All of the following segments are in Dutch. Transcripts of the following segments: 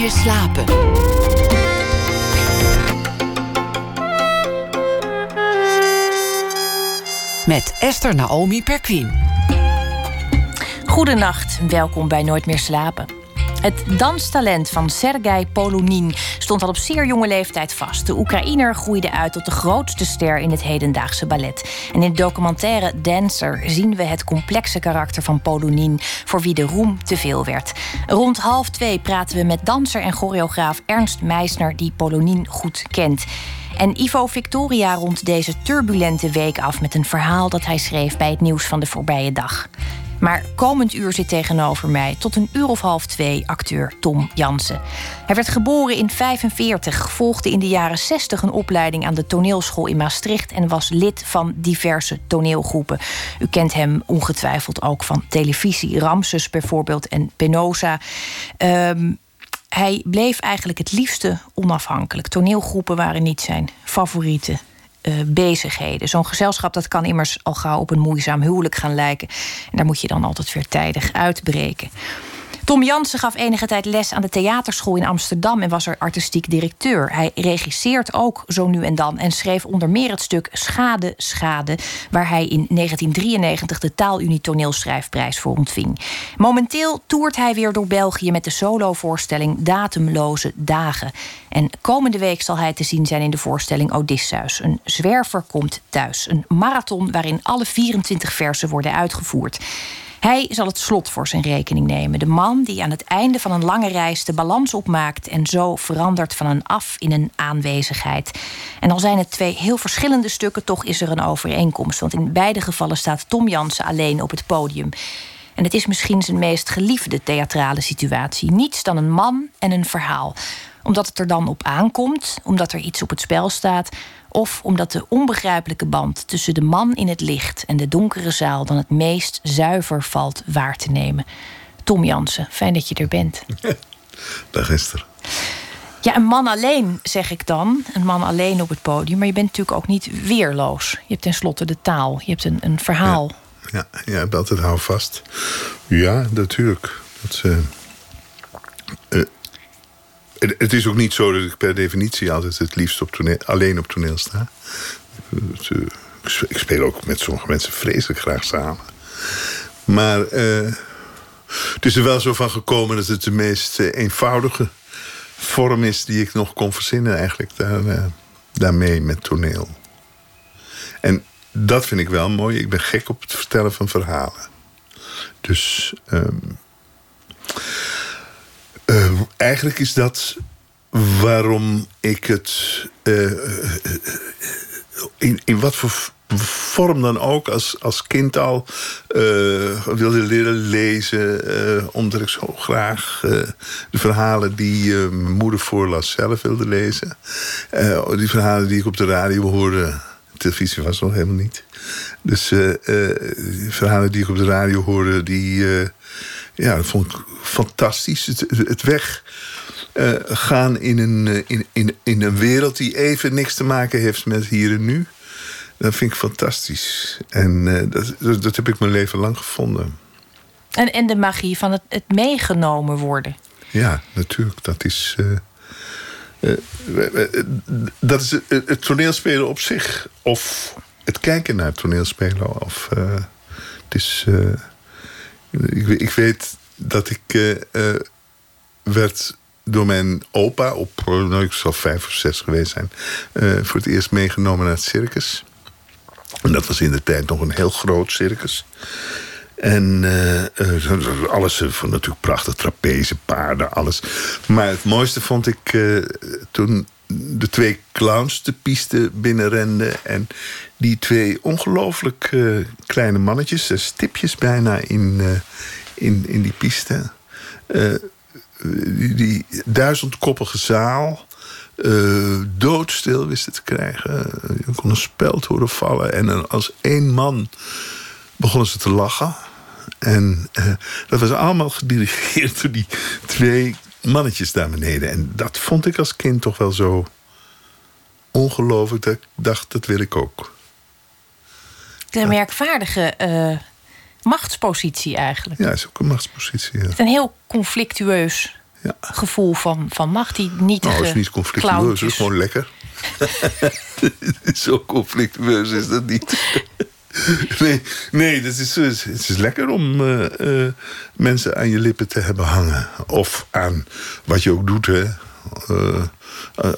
meer slapen. Met Esther Naomi Perquin. Goedenacht, welkom bij Nooit meer slapen. Het danstalent van Sergei Polonin stond al op zeer jonge leeftijd vast. De Oekraïner groeide uit tot de grootste ster in het hedendaagse ballet. En in de documentaire Dancer zien we het complexe karakter van Polonin, voor wie de roem te veel werd. Rond half twee praten we met danser en choreograaf Ernst Meisner, die Polonin goed kent. En Ivo Victoria rond deze turbulente week af met een verhaal dat hij schreef bij het nieuws van de voorbije dag. Maar komend uur zit tegenover mij tot een uur of half twee acteur Tom Jansen. Hij werd geboren in 45, volgde in de jaren 60 een opleiding aan de toneelschool in Maastricht en was lid van diverse toneelgroepen. U kent hem ongetwijfeld ook van televisie, Ramses bijvoorbeeld en Penosa. Um, hij bleef eigenlijk het liefste onafhankelijk. Toneelgroepen waren niet zijn favoriete uh, bezigheden. Zo'n gezelschap dat kan immers al gauw op een moeizaam huwelijk gaan lijken. En daar moet je dan altijd weer tijdig uitbreken. Tom Jansen gaf enige tijd les aan de theaterschool in Amsterdam en was er artistiek directeur. Hij regisseert ook zo nu en dan en schreef onder meer het stuk Schade, Schade, waar hij in 1993 de Taalunie Toneelschrijfprijs voor ontving. Momenteel toert hij weer door België met de solovoorstelling Datumloze Dagen. En komende week zal hij te zien zijn in de voorstelling Odysseus. Een zwerver komt thuis. Een marathon waarin alle 24 versen worden uitgevoerd. Hij zal het slot voor zijn rekening nemen. De man die aan het einde van een lange reis de balans opmaakt en zo verandert van een af in een aanwezigheid. En al zijn het twee heel verschillende stukken, toch is er een overeenkomst. Want in beide gevallen staat Tom Jansen alleen op het podium. En het is misschien zijn meest geliefde theatrale situatie. Niets dan een man en een verhaal omdat het er dan op aankomt, omdat er iets op het spel staat, of omdat de onbegrijpelijke band tussen de man in het licht en de donkere zaal dan het meest zuiver valt waar te nemen. Tom Jansen, fijn dat je er bent. Dag Esther. Ja, een man alleen, zeg ik dan. Een man alleen op het podium. Maar je bent natuurlijk ook niet weerloos. Je hebt tenslotte de taal. Je hebt een, een verhaal. Ja, ja, je hebt altijd hou vast. Ja, natuurlijk. Dat, uh, het is ook niet zo dat ik per definitie altijd het liefst op toneel, alleen op toneel sta. Ik speel ook met sommige mensen vreselijk graag samen. Maar uh, het is er wel zo van gekomen dat het de meest uh, eenvoudige vorm is die ik nog kon verzinnen, eigenlijk daar, daarmee met toneel. En dat vind ik wel mooi. Ik ben gek op het vertellen van verhalen. Dus. Um, uh, eigenlijk is dat waarom ik het uh, in, in wat voor vorm dan ook als, als kind al wilde leren lezen. Omdat ik zo graag de verhalen die mijn moeder voorlas zelf wilde lezen. die verhalen die ik op de radio hoorde. Televisie was nog helemaal niet. Dus verhalen die ik op de radio hoorde, die ja, dat vond ik fantastisch. Het, het weg uh, gaan in een, uh, in, in, in een wereld die even niks te maken heeft met hier en nu. Dat vind ik fantastisch. En uh, dat, dat heb ik mijn leven lang gevonden. En, en de magie van het, het meegenomen worden. Ja, natuurlijk. Dat is. dat is het, het, toneelspelen op zich. Of het kijken naar het toneelspelen. Of het is ik, ik weet dat ik uh, werd door mijn opa op, eh, nou, ik zal vijf of zes geweest zijn, voor het eerst meegenomen naar het circus. En dat was in de tijd nog een heel groot circus. En uh, alles van natuurlijk prachtig, trapeze, paarden, alles. Maar het mooiste vond ik toen de twee clowns de piste binnenrenden. En die twee ongelooflijk uh, kleine mannetjes, stipjes bijna in, in, in die piste. die, die duizendkoppige zaal. doodstil wisten te krijgen. Je kon een speld horen vallen. En als één man begonnen ze te lachen. En dat was allemaal gedirigeerd door die twee mannetjes daar beneden. En dat vond ik als kind toch wel zo ongelooflijk dat ik dacht, dat wil ik ook. De merkwaardige uh, machtspositie eigenlijk. Ja, is ook een machtspositie. Ja. Het is een heel conflictueus ja. gevoel van, van macht. Die niet Nou, het is niet conflictueus, het is gewoon lekker. Zo conflictueus is dat niet. nee, nee het, is, het is lekker om uh, uh, mensen aan je lippen te hebben hangen. Of aan wat je ook doet, hè. Uh,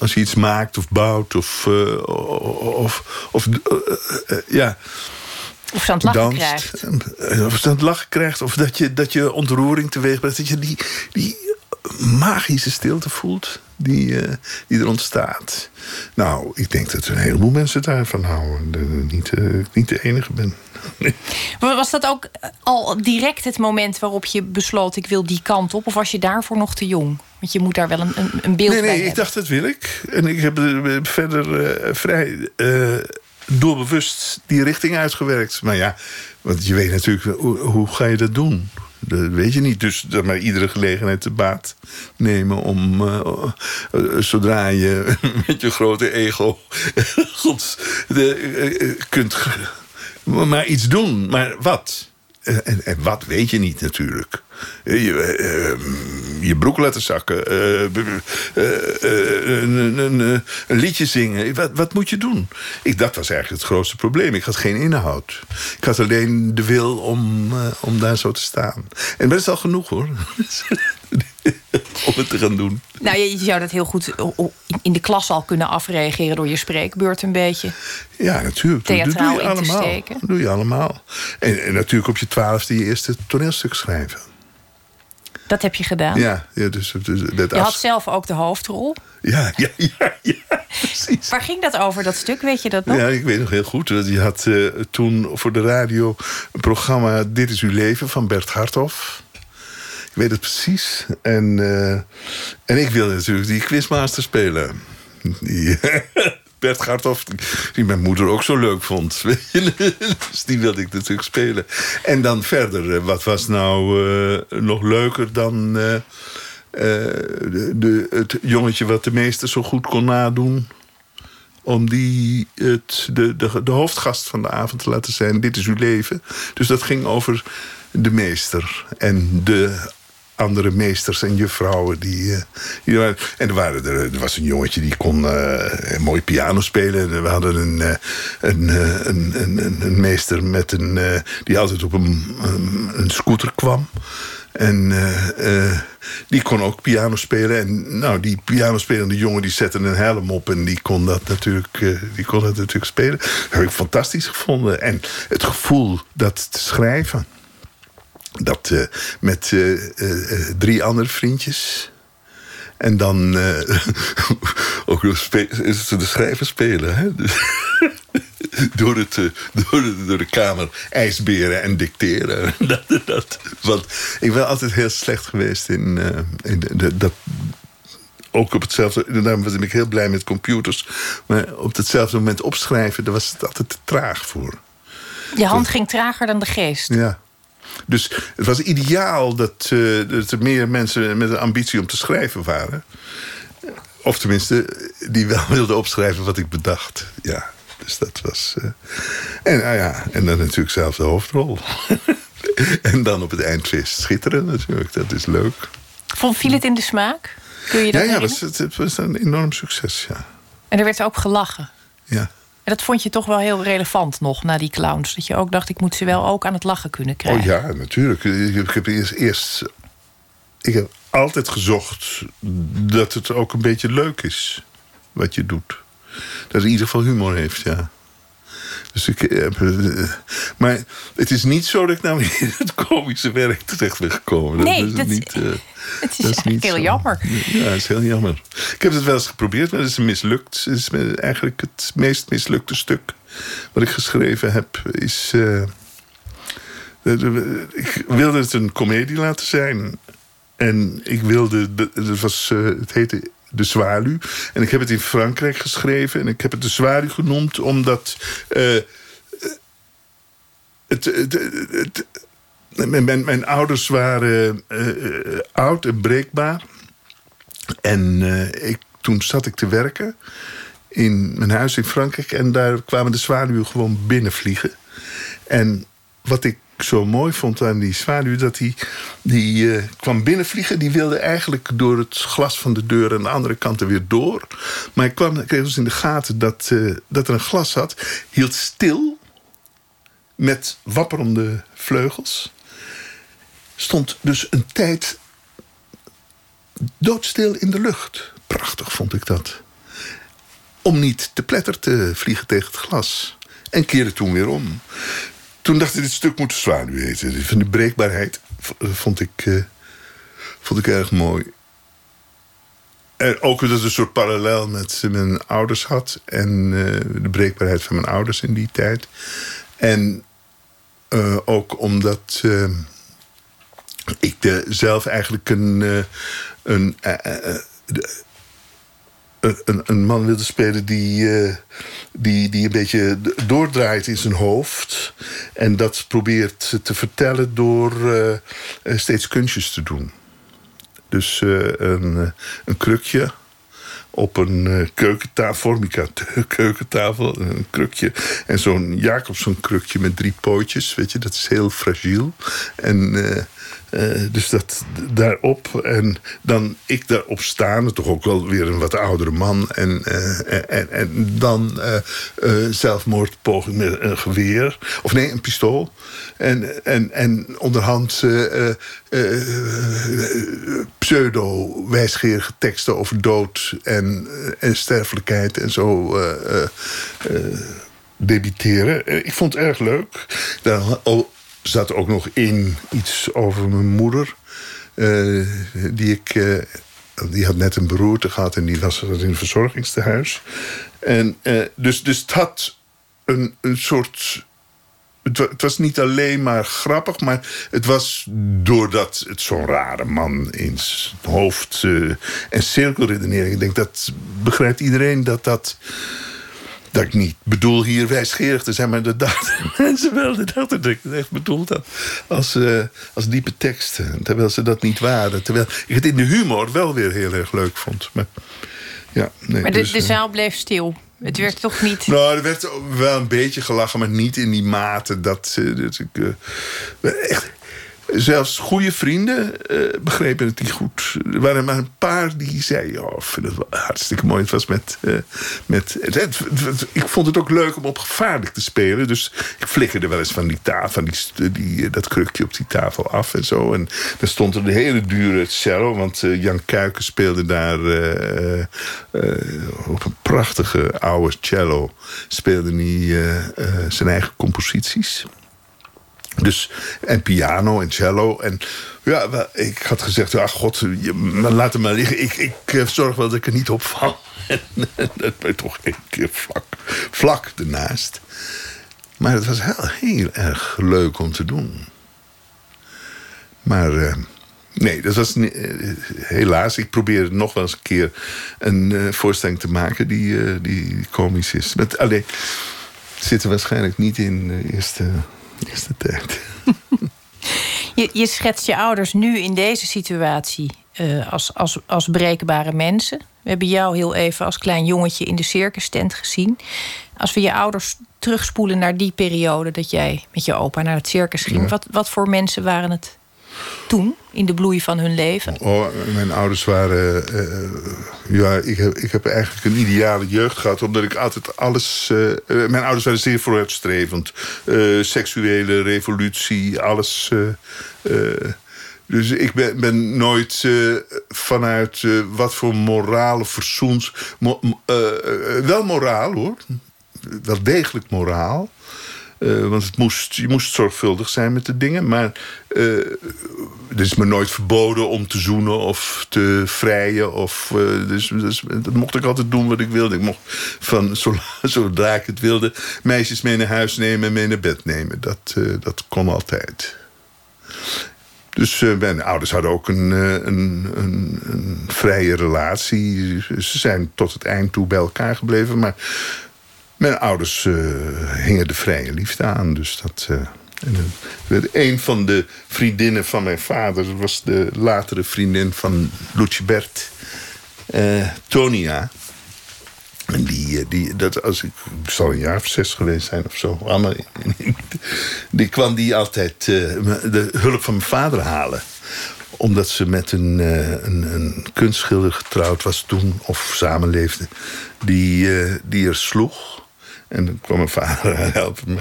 als je iets maakt of bouwt of, of, of ja... Of ze aan het lachen danst, krijgt. Of ze aan het lachen krijgt. Of dat je, dat je ontroering teweeg brengt. Dat je die, die magische stilte voelt die, uh, die er ontstaat. Nou, ik denk dat er een heleboel mensen daarvan houden. Dat ik niet, uh, niet de enige ben. Was dat ook al direct het moment waarop je besloot... ik wil die kant op? Of was je daarvoor nog te jong? Want je moet daar wel een, een, een beeld nee, bij nee, Nee, ik dacht dat wil ik. En ik heb verder uh, vrij doorbewust die richting uitgewerkt. Maar ja, want je weet natuurlijk, hoe, hoe ga je dat doen? Dat weet je niet. Dus maar iedere gelegenheid te baat nemen om... Uh, uh, zodra je met je grote ego... gods, de, uh, kunt maar iets doen. Maar wat? En, en, wat weet je niet natuurlijk. Je, je broek laten zakken. Een, een, een, liedje zingen. Wat, wat moet je doen? Ik, dat was eigenlijk het grootste probleem. Ik had geen inhoud. Ik had alleen de wil om, om daar zo te staan. En dat is al genoeg hoor. om het te gaan doen. Nou, je zou dat heel goed in de klas al kunnen afreageren door je spreekbeurt een beetje. Ja, natuurlijk. Theatraal dat doe je allemaal. Dat doe je allemaal. En, en, natuurlijk op je twaalfde je eerste toneelstuk schrijven. Dat heb je gedaan? Ja. ja dus, dus, dat je had zelf ook de hoofdrol? Ja, ja, ja, ja, precies. Waar ging dat over, dat stuk? Weet je dat nog? Ja, ik weet nog heel goed. Je had uh, toen voor de radio een programma Dit is uw leven van Bert Harthoff. Ik weet het precies. En, uh, en ik wilde natuurlijk die quizmaster spelen. Bert Garthoff, die mijn moeder ook zo leuk vond. dus die wilde ik natuurlijk spelen. En dan verder, eh, wat was nou uh, nog leuker dan... Uh, de, het jongetje wat de meester zo goed kon nadoen om die het, de, de hoofdgast van de avond te laten zijn. Dit is uw leven. Dus dat ging over de meester en de andere meesters en juffrouwen. Die, eh, die en er, waren er, was een jongetje die kon uh, mooi piano spelen. En we hadden een, uh, een, een, een, een, meester met een, die altijd op een, een scooter kwam. En die kon ook piano spelen. En nou, die pianospelende jongen die zette een helm op... en die kon dat natuurlijk, die kon dat natuurlijk spelen. Dat heb ik fantastisch gevonden. En het gevoel dat te schrijven dat uh, met uh, uh, drie andere vriendjes. En dan ook nog de schrijver spelen. Hè? door, het, door, de, door de kamer ijsberen en dicteren. dat, dat. Want ik ben altijd heel slecht geweest in, in de, de, dat ook op hetzelfde... Daarom was ik heel blij met computers. Maar op hetzelfde moment opschrijven... daar was het altijd te traag voor. Je hand ging trager dan de geest. Ja. Dus het was ideaal dat, uh, dat er meer mensen met een ambitie om te schrijven waren. Of tenminste, die wel wilden opschrijven wat ik bedacht. Ja, dus dat was... Uh... En, nou ja, en dan natuurlijk zelf de hoofdrol. en dan op het eindfeest schitteren natuurlijk. Dat is leuk. Vond, viel het in de smaak? Kun je dat ja, ja het, was, het was een enorm succes, ja. En er werd ook gelachen? Ja. En dat vond je toch wel heel relevant nog, na die clowns? Dat je ook dacht, ik moet ze wel ook aan het lachen kunnen krijgen. Oh ja, natuurlijk. Ik heb eerst, eerst ik heb altijd gezocht dat het ook een beetje leuk is wat je doet. Dat het in ieder geval humor heeft, ja. Dus ik heb, eh, maar het is niet zo dat ik nou in het komische werk terecht ben gekomen. Nee, dat, is, niet, uh, het is, dat is niet heel jammer. Ja, het is heel jammer. Ik heb het wel eens geprobeerd, maar het is mislukt. Het is eigenlijk het meest mislukte stuk wat ik geschreven heb. Is, uh, ik wilde het een komedie laten zijn. En ik wilde, het, was, het heette de zwaluw. En ik heb het in Frankrijk geschreven. En ik heb het de zwaluw genoemd omdat... Uh, het, het, mijn, ouders waren uh, oud en breekbaar. En ik, toen zat ik te werken in mijn huis in Frankrijk. En daar kwamen de zwaluwen gewoon binnenvliegen. En wat ik zo mooi vond aan die zwaluw... dat die, die uh, kwam binnenvliegen. Die wilde eigenlijk door het glas van de deur... aan de andere kant er weer door. Maar hij kwam, kreeg dus in de gaten dat, uh, dat er een glas zat. Hield stil met wapperende vleugels. Stond dus een tijd doodstil in de lucht. Prachtig vond ik dat. Om niet te pletter te vliegen tegen het glas. En keerde toen weer om. Toen dacht ik, dit stuk moet zwaluw heten. Van de breekbaarheid vond ik, uh, vond ik erg mooi. En ook dat het een soort parallel met mijn ouders had. En uh, de breekbaarheid van mijn ouders in die tijd. En ook omdat ik de, zelf eigenlijk een... een een, een, man wilde spelen die, uh, die, die een beetje doordraait in zijn hoofd. En dat probeert te vertellen door uh, steeds kunstjes te doen. Dus een, een krukje op een keukentafel, formica keukentafel, een krukje. En zo'n Jacobson krukje met drie pootjes, weet je, dat is heel fragiel. En uh, dus dat daarop. En dan ik daarop staan, toch ook wel weer een wat oudere man. En, uh, en, en dan uh, zelfmoordpoging met een geweer. Of nee, een pistool. En, en, en onderhand pseudo-wijsgerige teksten over dood en, en sterfelijkheid en zo debiteren. Ik vond het erg leuk. Zat ook nog in iets over mijn moeder. Uh, die ik. Uh, die had net een beroerte gehad en die was in een verzorgingstehuis. En uh, dus, dus het had een, een soort. Het, het, was niet alleen maar grappig, maar het was doordat het zo'n rare man in zijn hoofd en cirkelredenering. Ik denk dat begrijpt iedereen dat dat dat ik niet bedoel hier wijsgerig te zijn, maar dat dachten mensen wel. Dat dachten dat ik het echt bedoeld had als, uh, als diepe teksten. Terwijl ze dat niet waren. Terwijl ik het in de humor wel weer heel erg leuk vond. Maar, ja, nee, maar de, dus, de eh, zaal bleef stil. Het werd toch niet. Nou, er werd wel een beetje gelachen, maar niet in die mate dat, dat ik. Uh, echt Zelfs goede vrienden uh, begrepen het niet goed. Er waren maar een paar die zeiden... Oh, ik vind het hartstikke mooi. Het was met... Uh, met ik vond het ook leuk om op gevaarlijk te spelen. Dus ik flikkerde wel eens van die tafel... Die, die, dat krukje op die tafel af en zo. En dan stond er een hele dure cello. Want Jan Kuiken speelde daar... op een prachtige oude cello... speelde hij zijn eigen composities... Dus, en piano en cello. En ja, ik had gezegd, ja, god, laat hem maar liggen. Ik, ik eh, zorg wel dat ik er niet op val. En dat ben toch een keer vlak, vlak ernaast. Maar het was heel, erg leuk om te doen. Maar uh, nee, dat was uh, helaas. Ik probeerde nog wel eens een keer een voorstelling te maken die, die komisch is. Met, alleen, zit er waarschijnlijk niet in de eerste eerste tijd. je, je schetst je ouders nu in deze situatie uh, als, als, als breekbare mensen. We hebben jou heel even als klein jongetje in de circus tent gezien. Als we je ouders terugspoelen naar die periode dat jij met je opa naar het circus ging, wat, wat voor mensen waren het toen, in de bloei van hun leven? Oh, mijn ouders waren. Uh, ja, ik heb, ik heb eigenlijk een ideale jeugd gehad, omdat ik altijd alles. Uh, mijn ouders waren zeer vooruitstrevend. Seksuele revolutie, alles. dus ik ben, ben nooit vanuit wat voor morale verzoens. Wel moraal hoor. Wel degelijk moraal. Uh, want het moest, je moest zorgvuldig zijn met de dingen. Maar uh, het is me nooit verboden om te zoenen of te vrijen. Of, uh, dus, dus, dat mocht ik altijd doen wat ik wilde. Ik mocht van zodra ik het wilde meisjes mee naar huis nemen en mee naar bed nemen. Dat, dat kon altijd. Dus mijn ouders hadden ook een, een, een, een, vrije relatie. Ze zijn tot het eind toe bij elkaar gebleven. Maar mijn ouders uh, hingen de vrije liefde aan. Dus dat. Uh, en, een van de vriendinnen van mijn vader was de latere vriendin van Lucibert, uh, Tonia. En die, die dat als ik, zal een jaar of zes geweest zijn of zo. Allemaal, die kwam die altijd de hulp van mijn vader halen omdat ze met een, een, een, kunstschilder getrouwd was toen, of samenleefde, die, die er sloeg. En dan kwam mijn vader helpen me.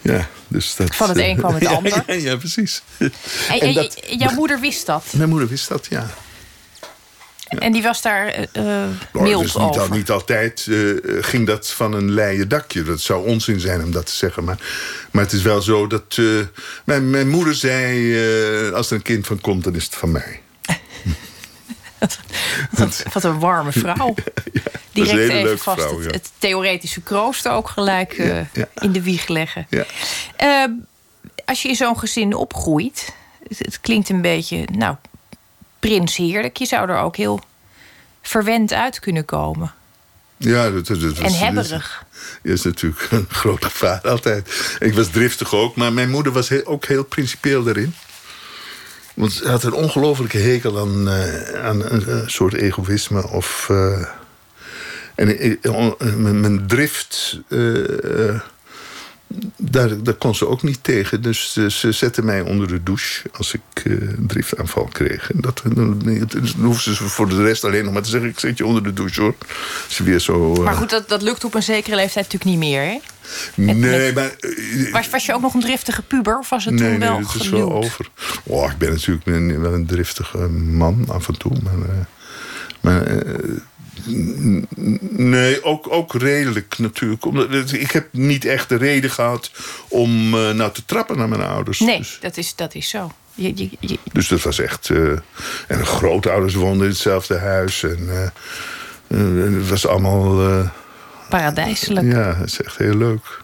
Ja, dus dat, Van het een kwam het ander. Ja, ja, precies. En, en dat, jouw moeder wist dat? Mijn moeder wist dat, ja. ja. En die was daar uh, mild dus niet, over? niet altijd uh, ging dat van een leien dakje. Dat zou onzin zijn om dat te zeggen. Maar, maar het is wel zo dat... Uh, mijn, mijn moeder zei... als er een kind van komt, dan is het van mij. wat, wat, een warme vrouw. Ja, Direct even vast vrouw, het, het, theoretische krooster ook gelijk uh, ja, in de wieg leggen. Uh, als je in zo'n gezin opgroeit, het, het, klinkt een beetje, nou, prins heerlijk. Je zou er ook heel verwend uit kunnen komen. Ja, dat, dat, dat en hebberig. Dat is natuurlijk een groot gevaar altijd. Ik was driftig ook, maar mijn moeder was heel, ook heel principieel daarin. Want ze had een ongelofelijke hekel aan, uh, aan een soort egoïsme. Of, uh, en uh, mijn drift, daar, daar kon ze ook niet tegen. Dus ze zette mij onder de douche als ik een driftaanval kreeg. En dat, dan, dan hoefde ze voor de rest alleen nog maar te zeggen... ik zet je onder de douche, hoor. Ze weer zo, maar goed, dat, dat lukt op een zekere leeftijd natuurlijk niet meer, hè? Nee, maar... Was, was je ook nog een driftige puber? Of was het nee, toen wel nee, het is wel over. Oh, ik ben natuurlijk een, wel een driftige man af en toe. Maar, uh, maar uh, nee, ook, ook redelijk natuurlijk. Omdat, ik heb niet echt de reden gehad om uh, nou te trappen naar mijn ouders. Nee, dus. dat, is, dat is zo. Je, je, je... Dus dat was echt... en grootouders woonden in hetzelfde huis. En het was allemaal paradijselijk. Ja, dat is echt heel leuk.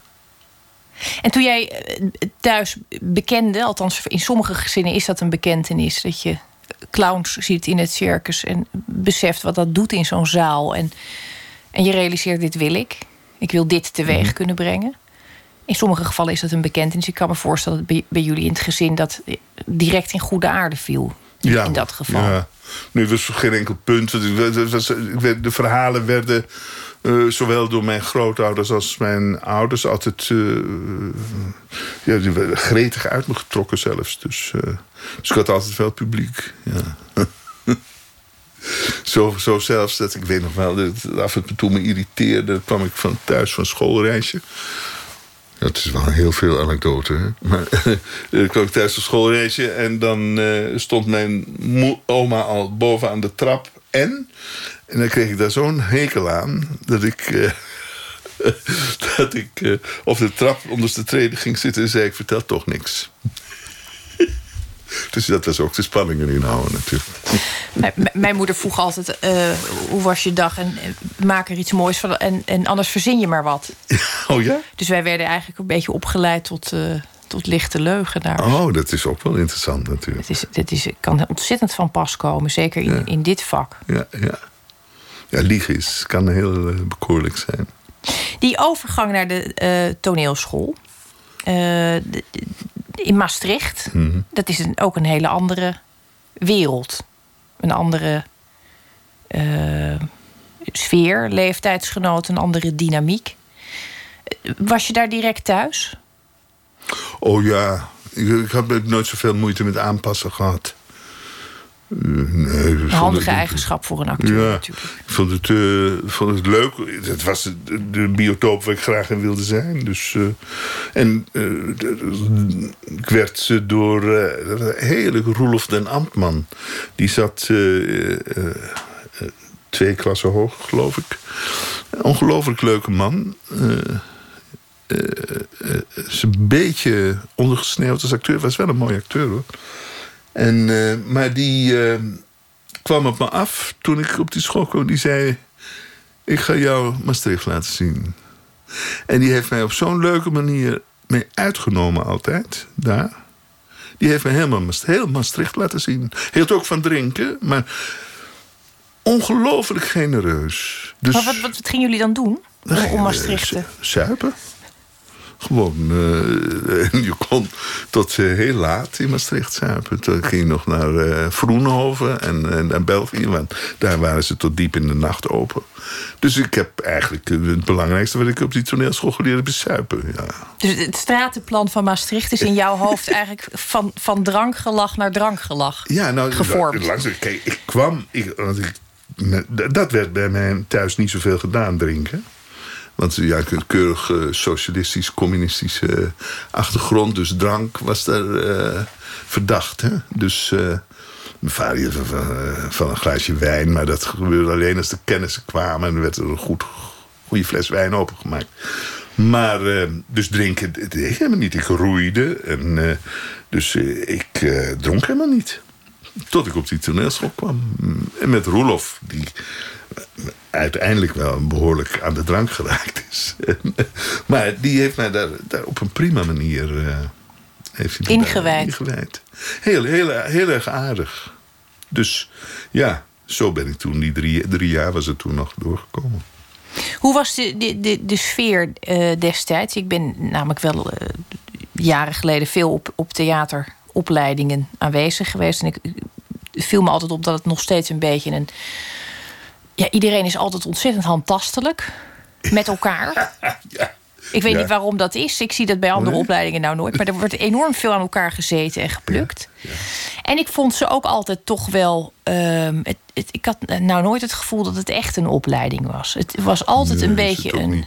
En toen jij thuis bekende, althans in sommige gezinnen is dat een bekentenis, dat je clowns ziet in het circus en beseft wat dat doet in zo'n zaal. En, en je realiseert, dit wil ik. Ik wil dit teweeg -hmm. kunnen brengen. In sommige gevallen is dat een bekentenis. Ik kan me voorstellen dat bij, bij jullie in het gezin dat direct in goede aarde viel. Ja, in dat geval. Ja. Nu was geen enkel punt. De verhalen werden uh, zowel door mijn grootouders als mijn ouders altijd uh, ja, die werden gretig uit me getrokken zelfs. Dus, uh, dus ik had altijd wel publiek. Ja. zo, zo zelfs dat ik weet nog wel, dat af en toe me irriteerde. kwam ik van thuis van schoolreisje. Dat is wel heel veel anekdote. Hè? Maar ik kwam thuis van schoolreisje en dan stond mijn oma al boven aan de trap. En en dan kreeg ik daar zo'n hekel aan dat ik. Uh, dat ik uh, op de trap onderste treden ging zitten en zei: Ik vertel toch niks. dus dat was ook de spanning erin houden, natuurlijk. Mijn moeder vroeg altijd: uh, Hoe was je dag? En maak er iets moois van. En, en anders verzin je maar wat. Oh ja? Dus wij werden eigenlijk een beetje opgeleid tot tot lichte leugenaars. Oh, dat is ook wel interessant natuurlijk. Het, is, het is, kan ontzettend van pas komen, zeker in, ja. in dit vak. Ja, ja. Ja liegen is, kan heel uh, bekoorlijk zijn. Die overgang naar de uh, toneelschool de, in Maastricht, mm -hmm. dat is een, ook een hele andere wereld. Een andere sfeer, leeftijdsgenoot, een andere dynamiek. Was je daar direct thuis? Oh ja, ik, ik heb nooit zoveel moeite met aanpassen gehad. Uh, nee, een handige het, eigenschap voor een acteur ja, natuurlijk. Ik vond het, uh, vond het leuk. Het was de, de, biotoop waar ik graag in wilde zijn. Dus, uh, en ik werd door heerlijke Roelof den Ambtman. Die zat twee klassen hoog, geloof ik. Ongelooflijk leuke man. Uh, uh, is een beetje ondergesneeuwd als acteur. Was wel een mooie acteur hoor. En, uh, maar die kwam op me af toen ik op die school kwam. Die zei: Ik ga jou Maastricht laten zien. En die heeft mij op zo'n leuke manier mee uitgenomen, altijd daar. Die heeft mij helemaal heel Maastricht laten zien. Hield ook van drinken, maar ongelooflijk genereus. Dus, maar wat, wat, wat gingen jullie dan doen? Om Maastricht te... Zuipen Gewoon, uh, je kon tot uh, heel laat in Maastricht zuipen. Toen ging je nog naar Vroenhoven en, en, België. Want daar waren ze tot diep in de nacht open. Dus ik heb eigenlijk het belangrijkste wat ik op die toneelschool geleerd heb, is zuipen. Ja. Dus het stratenplan van Maastricht is in jouw hoofd eigenlijk van, van drankgelag naar drankgelag ja, nou, gevormd. Langzaam, kijk, ik kwam, ik, want ik, dat werd bij mij thuis niet zoveel gedaan, drinken. Want ja, een keurig uh, socialistisch, communistische achtergrond. Dus drank was daar uh, verdacht. Hè? Dus uh, van, van, een glaasje wijn. Maar dat gebeurde alleen als de kennissen kwamen. En er werd er een goed, goede fles wijn opengemaakt. Maar dus drinken deed ik helemaal niet. Ik roeide. En, dus ik dronk helemaal niet. Tot ik op die toneelschool kwam. En met Roelof, die uiteindelijk wel behoorlijk aan de drank geraakt is. maar die heeft mij daar, daar op een prima manier uh, heeft hij ingewijd. ingewijd. Heel, heel, heel erg aardig. Dus ja, zo ben ik toen, die drie, drie jaar was het toen nog doorgekomen. Hoe was de, de, de, de sfeer uh, destijds? Ik ben namelijk wel uh, jaren geleden veel op, op theateropleidingen aanwezig geweest. En ik, ik viel me altijd op dat het nog steeds een beetje een ja, iedereen is altijd ontzettend handtastelijk met elkaar. ja. Ik weet niet waarom dat is. Ik zie dat bij andere opleidingen nou nooit. Maar er wordt enorm veel aan elkaar gezeten en geplukt. Ja, en ik vond ze ook altijd toch wel. Um, het, het, ik had nou nooit het gevoel dat het echt een opleiding was. Het was altijd een beetje een,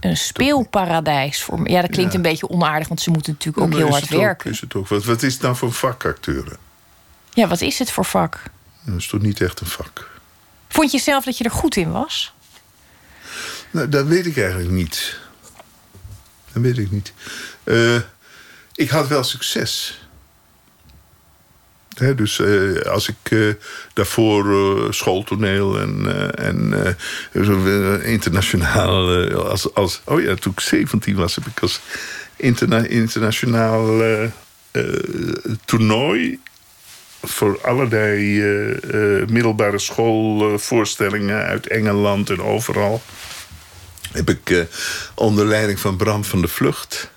een speelparadijs voor me. Ja, dat klinkt een beetje onaardig, want ze moeten natuurlijk ook heel hard werken. is het ook. Wat, wat is het nou voor vak, acteuren? Ja, wat is het voor vak? Dat is toch niet echt een vak? Vond je zelf dat je er goed in was? Nou, dat weet ik eigenlijk niet. Dat weet ik niet. Uh, ik had wel succes. Dus uh, als ik uh, daarvoor schooltoneel en, en internationaal... als, als, oh ja, toen ik 17 was, heb ik als interna internationaal toernooi voor allerlei uh, middelbare schoolvoorstellingen uit Engeland en overal. Heb ik uh, onder leiding van Bram van de Vlucht...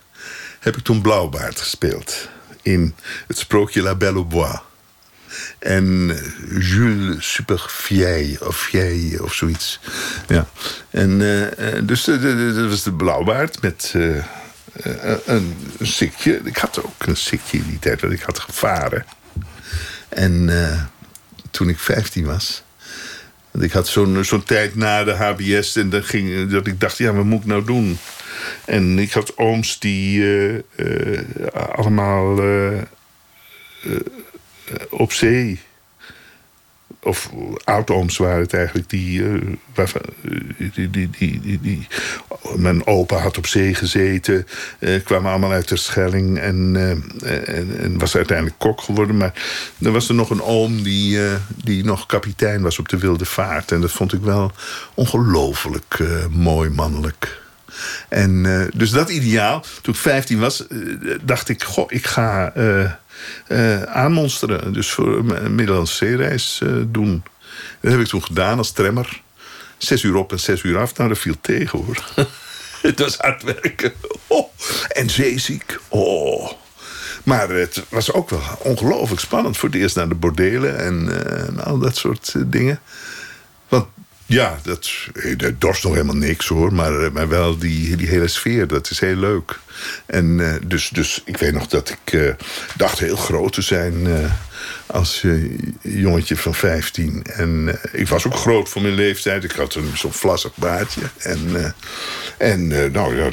heb ik toen Blauwbaard gespeeld. In het sprookje La Belle au Bois. En Jules Superfiei of Fiei of zoiets. Ja. En dus dat was de Blauwbaard met... een, een sikje. Ik had ook een sikje in die tijd dat ik had gevaren. En uh, toen ik 15 was. Ik had zo'n tijd na de HBS en ging, dat ik dacht, ja, wat moet ik nou doen? En ik had ooms die uh, uh, allemaal op zee of oud-ooms waren het eigenlijk, die, uh, waarvan, die, die, die, die, Mijn opa had op zee gezeten, uh, kwamen allemaal uit de Schelling en, uh, en, en, was uiteindelijk kok geworden. Maar er was er nog een oom die, die nog kapitein was op de Wilde Vaart. En dat vond ik wel ongelooflijk mooi mannelijk. En dus dat ideaal, toen ik 15 was, dacht ik, goh, ik ga uh, aanmonsteren. Dus voor een Middellandse zeereis uh, doen. Dat heb ik toen gedaan als tremmer. Zes uur op en zes uur af. Nou, dat viel tegen hoor. het was hard werken. Oh. En zeeziek. Oh. Maar het was ook wel ongelooflijk spannend. Voor het eerst naar de bordelen en, en al dat soort dingen. Ja, dat, dat dorst nog helemaal niks hoor. Maar, maar wel die, die hele sfeer, dat is heel leuk. En uh, dus, dus ik weet nog dat ik uh, dacht heel groot te zijn als jongetje van 15. En ik was ook groot voor mijn leeftijd. Ik had zo'n vlassig baardje. En, en nou ja,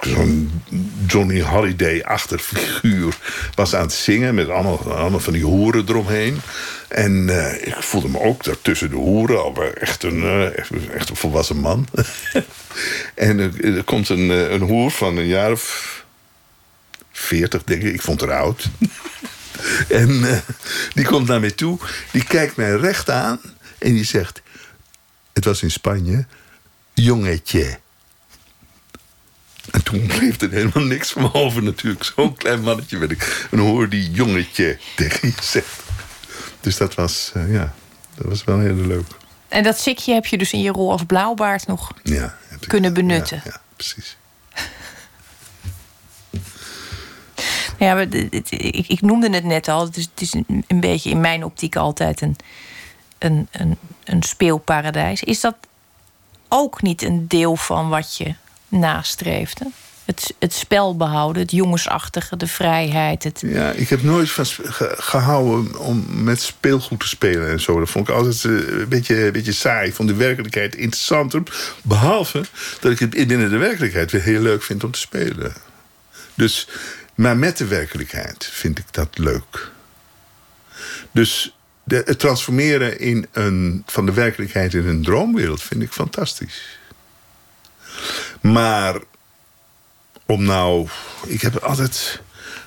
zo'n Johnny Holiday-achtig figuur was aan het zingen met allemaal, allemaal van die hoeren eromheen. En ik voelde me ook daar tussen de hoeren al echt een, echt, een volwassen man. en er, komt een, een hoer van een jaar of veertig, denk ik. Ik vond haar oud. En uh, die komt naar mij toe. Die kijkt mij recht aan. En die zegt... Het was in Spanje. Jongetje. En toen bleef er helemaal niks van over natuurlijk. Zo'n klein mannetje ben ik. En hoor die jongetje tegen je zegt. Dus dat was, uh, ja, dat was wel heel leuk. En dat sikje heb je dus in je rol als blauwbaard nog ja, kunnen benutten? Ja, ja precies. Ja, ik, ik, noemde het net al. Het is, het is een, een, beetje in mijn optiek altijd een, een, een, een speelparadijs. Is dat ook niet een deel van wat je nastreefde? Het, het spel behouden, het jongensachtige, de vrijheid. Het... Ja, ik heb nooit van gehouden om met speelgoed te spelen en zo. Dat vond ik altijd eh, een beetje, een beetje saai. Ik vond de werkelijkheid interessanter. Behalve dat ik het binnen de werkelijkheid weer heel leuk vind om te spelen. Dus, maar met de werkelijkheid vind ik dat leuk. Dus het transformeren in een, van de werkelijkheid in een droomwereld vind ik fantastisch. Maar om nou... Ik heb altijd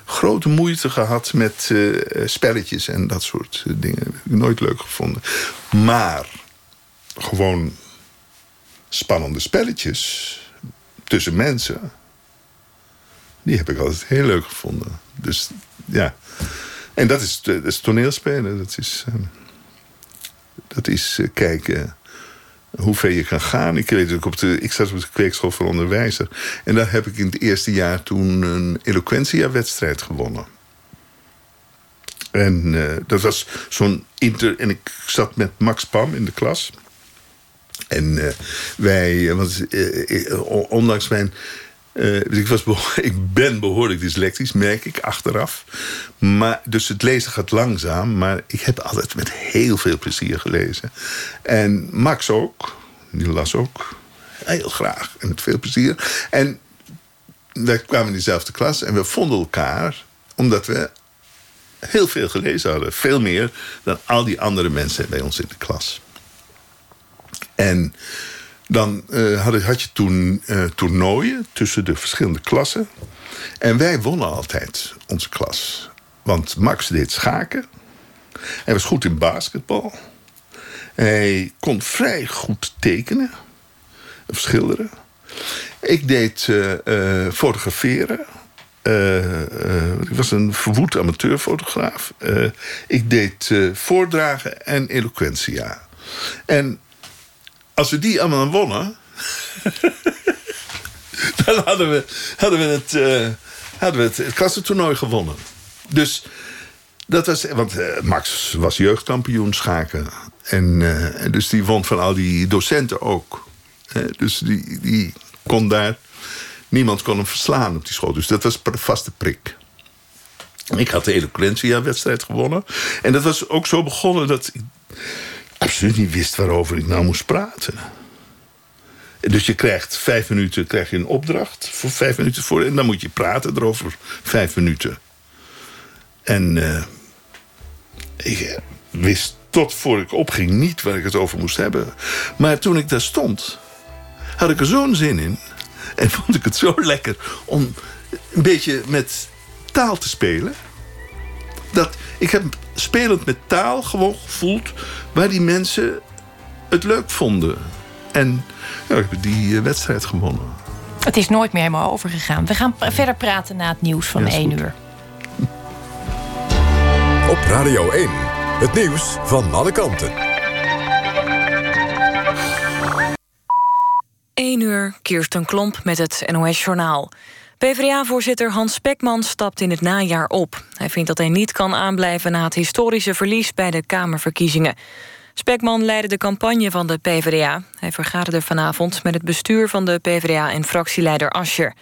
grote moeite gehad met uh, spelletjes en dat soort eh, dingen. Nooit leuk gevonden. Maar gewoon spannende spelletjes tussen mensen... die heb ik altijd heel leuk gevonden. Dus ja... En dat is, dat is toneelspelen. Dat is, dat is kijken hoe ver je kan gaan. Ik, weet, ik, op de, ik zat op de kweekschool van onderwijzer. En daar heb ik in het eerste jaar toen een Eloquentia-wedstrijd gewonnen. En uh, dat was zo'n inter... En ik zat met Max Pam in de klas. En wij... Want ondanks mijn uh, ik, was ik ben behoorlijk dyslectisch, merk ik achteraf. Maar, dus het lezen gaat langzaam, maar ik heb altijd met heel veel plezier gelezen. En Max ook, die las ook heel graag en met veel plezier. En wij kwamen in dezelfde klas en we vonden elkaar omdat we heel veel gelezen hadden. Veel meer dan al die andere mensen bij ons in de klas. En dan had, had, je toen uh, toernooien tussen de verschillende klassen. En wij wonnen altijd onze klas. Want Max deed schaken. Hij was goed in basketbal. Hij kon vrij goed tekenen. Of schilderen. Ik deed uh, fotograferen. ik was een verwoed amateurfotograaf. ik deed voordragen en eloquentia. En als we die allemaal wonnen... dan hadden we, hadden het, uh, hadden we het, het gewonnen. Dus dat was... Want uh, Max was jeugdkampioen schaken. En uh, dus die won van al die docenten ook. dus die, die kon daar... Niemand kon hem verslaan op die school. Dus dat was een vaste prik. Ik had de Eloquentia-wedstrijd gewonnen. En dat was ook zo begonnen dat absoluut niet wist waarover ik nou moest praten. Dus je krijgt vijf minuten krijg je een opdracht voor vijf minuten voor. En dan moet je praten erover vijf minuten. En uh, ik wist tot voor ik opging niet waar ik het over moest hebben. Maar toen ik daar stond, had ik er zo'n zin in. En vond ik het zo lekker om een beetje met taal te spelen. Dat ik heb spelend met taal gewoon gevoeld waar die mensen het leuk vonden. En ja, ik heb die eh, wedstrijd gewonnen. Het is nooit meer helemaal overgegaan. We gaan verder praten na het nieuws van ja, 1 uur. Op Radio 1, het nieuws van alle kanten. 1 uur, Kirsten Klomp met het NOS-journaal. PvdA-voorzitter Hans Spekman stapt in het najaar op. Hij vindt dat hij niet kan aanblijven na het historische verlies bij de Kamerverkiezingen. Spekman leidde de campagne van de PvdA. Hij vergaderde vanavond met het bestuur van de PvdA en fractieleider Ascher.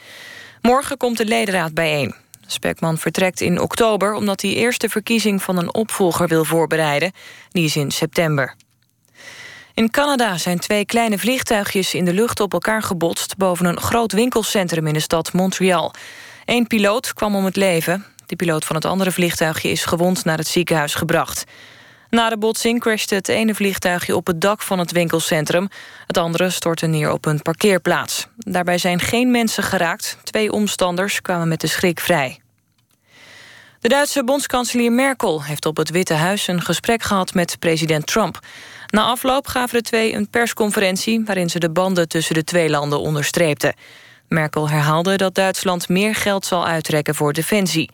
Morgen komt de ledenraad bijeen. Spekman vertrekt in oktober omdat hij eerst de verkiezing van een opvolger wil voorbereiden. Die is in september. In Canada zijn twee kleine vliegtuigjes in de lucht op elkaar gebotst... boven een groot winkelcentrum in de stad Montreal. Eén piloot kwam om het leven. De piloot van het andere vliegtuigje is gewond naar het ziekenhuis gebracht. Na de botsing crashte het ene vliegtuigje op het dak van het winkelcentrum. Het andere stortte neer op een parkeerplaats. Daarbij zijn geen mensen geraakt. Twee omstanders kwamen met de schrik vrij. De Duitse bondskanselier Merkel heeft op het Witte Huis... een gesprek gehad met president Trump. Na afloop gaven de twee een persconferentie... waarin ze de banden tussen de twee landen onderstreepten. Merkel herhaalde dat Duitsland meer geld zal uittrekken voor defensie.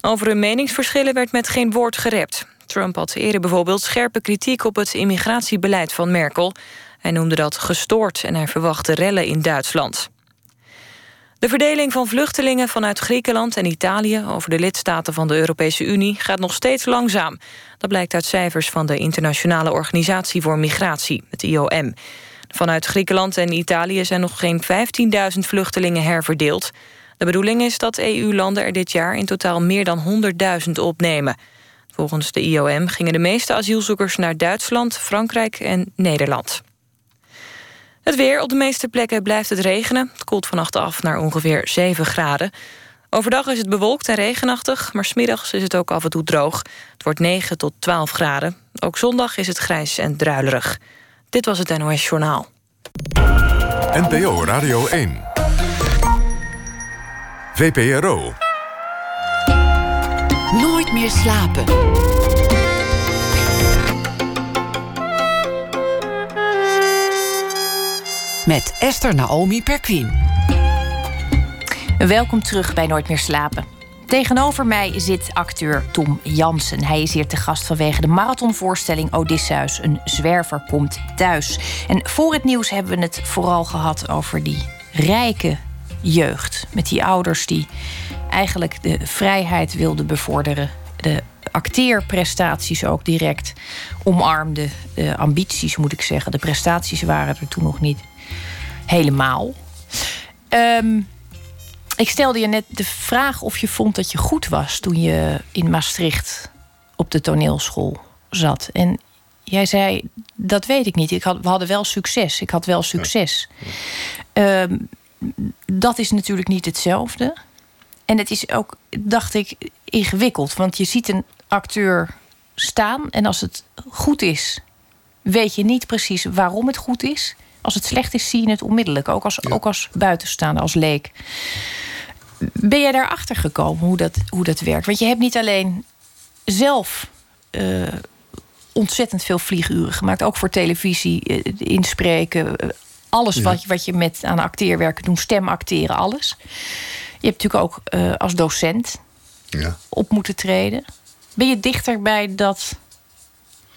Over hun meningsverschillen werd met geen woord gerept. Trump had eerder bijvoorbeeld scherpe kritiek op het immigratiebeleid van Merkel. Hij noemde dat gestoord en hij verwachtte rellen in Duitsland. De verdeling van vluchtelingen vanuit Griekenland en Italië... over de lidstaten van de Europese Unie gaat nog steeds langzaam. Dat blijkt uit cijfers van de Internationale Organisatie voor Migratie, het IOM. Vanuit Griekenland en Italië zijn nog geen 15.000 vluchtelingen herverdeeld. De bedoeling is dat EU-landen er dit jaar in totaal meer dan 100.000 opnemen. Volgens de IOM gingen de meeste asielzoekers naar Duitsland, Frankrijk en Nederland. Het weer. Op de meeste plekken blijft het regenen. Het koelt vannacht af naar ongeveer 7 graden. Overdag is het bewolkt en regenachtig, maar smiddags is het ook af en toe droog. Het wordt 9 tot 12 graden. Ook zondag is het grijs en druilerig. Dit was het NOS Journaal. NPO Radio 1. VPRO. Nooit meer slapen. Met Esther Naomi Perquin. Welkom terug bij Nooit meer slapen. Tegenover mij zit acteur Tom Jansen. Hij is hier te gast vanwege de marathonvoorstelling Odysseus. Een zwerver komt thuis. En voor het nieuws hebben we het vooral gehad over die rijke jeugd. Met die ouders die eigenlijk de vrijheid wilden bevorderen. De acteerprestaties ook direct omarmden. De ambities moet ik zeggen. De prestaties waren er toen nog niet helemaal. Um, ik stelde je net de vraag of je vond dat je goed was toen je in Maastricht op de toneelschool zat. En jij zei, dat weet ik niet. Ik had, we hadden wel succes. Ik had wel succes. Ehm, dat is natuurlijk niet hetzelfde. En het is ook, dacht ik, ingewikkeld. Want je ziet een acteur staan en als het goed is, weet je niet precies waarom het goed is. Als het slecht is, zie je het onmiddellijk. Ook als, ook als buitenstaander, als leek. Ben jij daarachter gekomen hoe dat, hoe dat werkt? Want je hebt niet alleen zelf uh, ontzettend veel vlieguren gemaakt, ook voor televisie, uh, inspreken, uh, alles ja. wat, je, wat je met aan acteerwerken doet, stem acteren, alles. Je hebt natuurlijk ook als docent ja. op moeten treden. Ben je dichter bij dat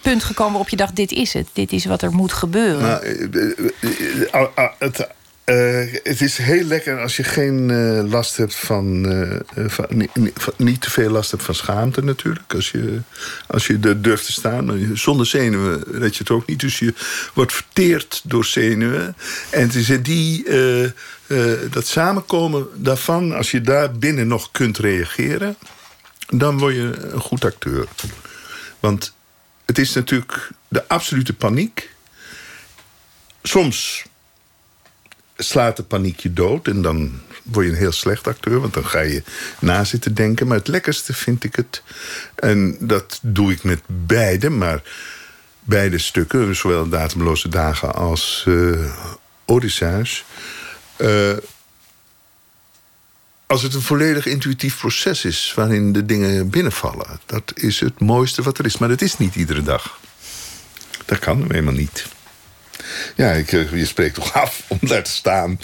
punt gekomen waarop je dacht: dit is het, dit is wat er moet gebeuren? Nou, het uh, het is heel lekker als je geen uh, last hebt van, uh, van, niet, te veel last hebt van schaamte natuurlijk. Als je, als je er durft te staan. Zonder zenuwen red je het ook niet. Dus je wordt verteerd door zenuwen. En het is die, dat samenkomen daarvan, als je daar binnen nog kunt reageren, dan word je een goed acteur. Want het is natuurlijk de absolute paniek. Soms slaat de paniek je dood. En dan word je een heel slecht acteur, want dan ga je na zitten denken. Maar het lekkerste vind ik het. En dat doe ik met beide, maar beide stukken, zowel Datumloze Dagen als uh, Odysseus. Uh, als het een volledig intuïtief proces is waarin de dingen binnenvallen. Dat is het mooiste wat er is. Maar dat is niet iedere dag. Dat kan helemaal niet. Ja, ik, eh, je spreekt toch af om daar te staan.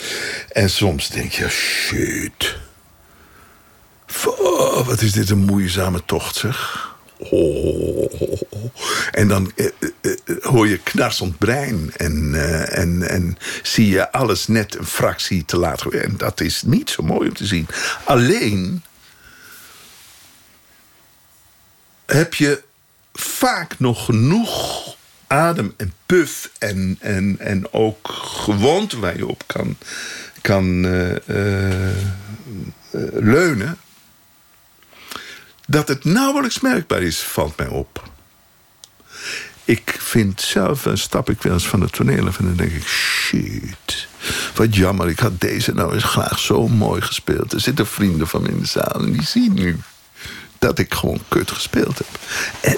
En soms denk je, shit. Wat is dit een moeizame tocht, zeg. Oh. En dan eh, eh, eh, hoor je knarsend brein. En, uh, en, en zie je alles net een fractie te laat. En dat is niet zo mooi om te zien. Alleen heb je vaak nog genoeg adem en puf en, en, en ook gewoonte waar je op kan, kan uh, uh, leunen. Dat het nauwelijks merkbaar is, valt mij op. Ik vind zelf, dan stap ik wel eens van het toneel af en dan denk ik, shit. Wat jammer, ik had deze nou eens graag zo mooi gespeeld. Er zitten vrienden van me in de zaal en die zien nu dat ik gewoon kut gespeeld heb. En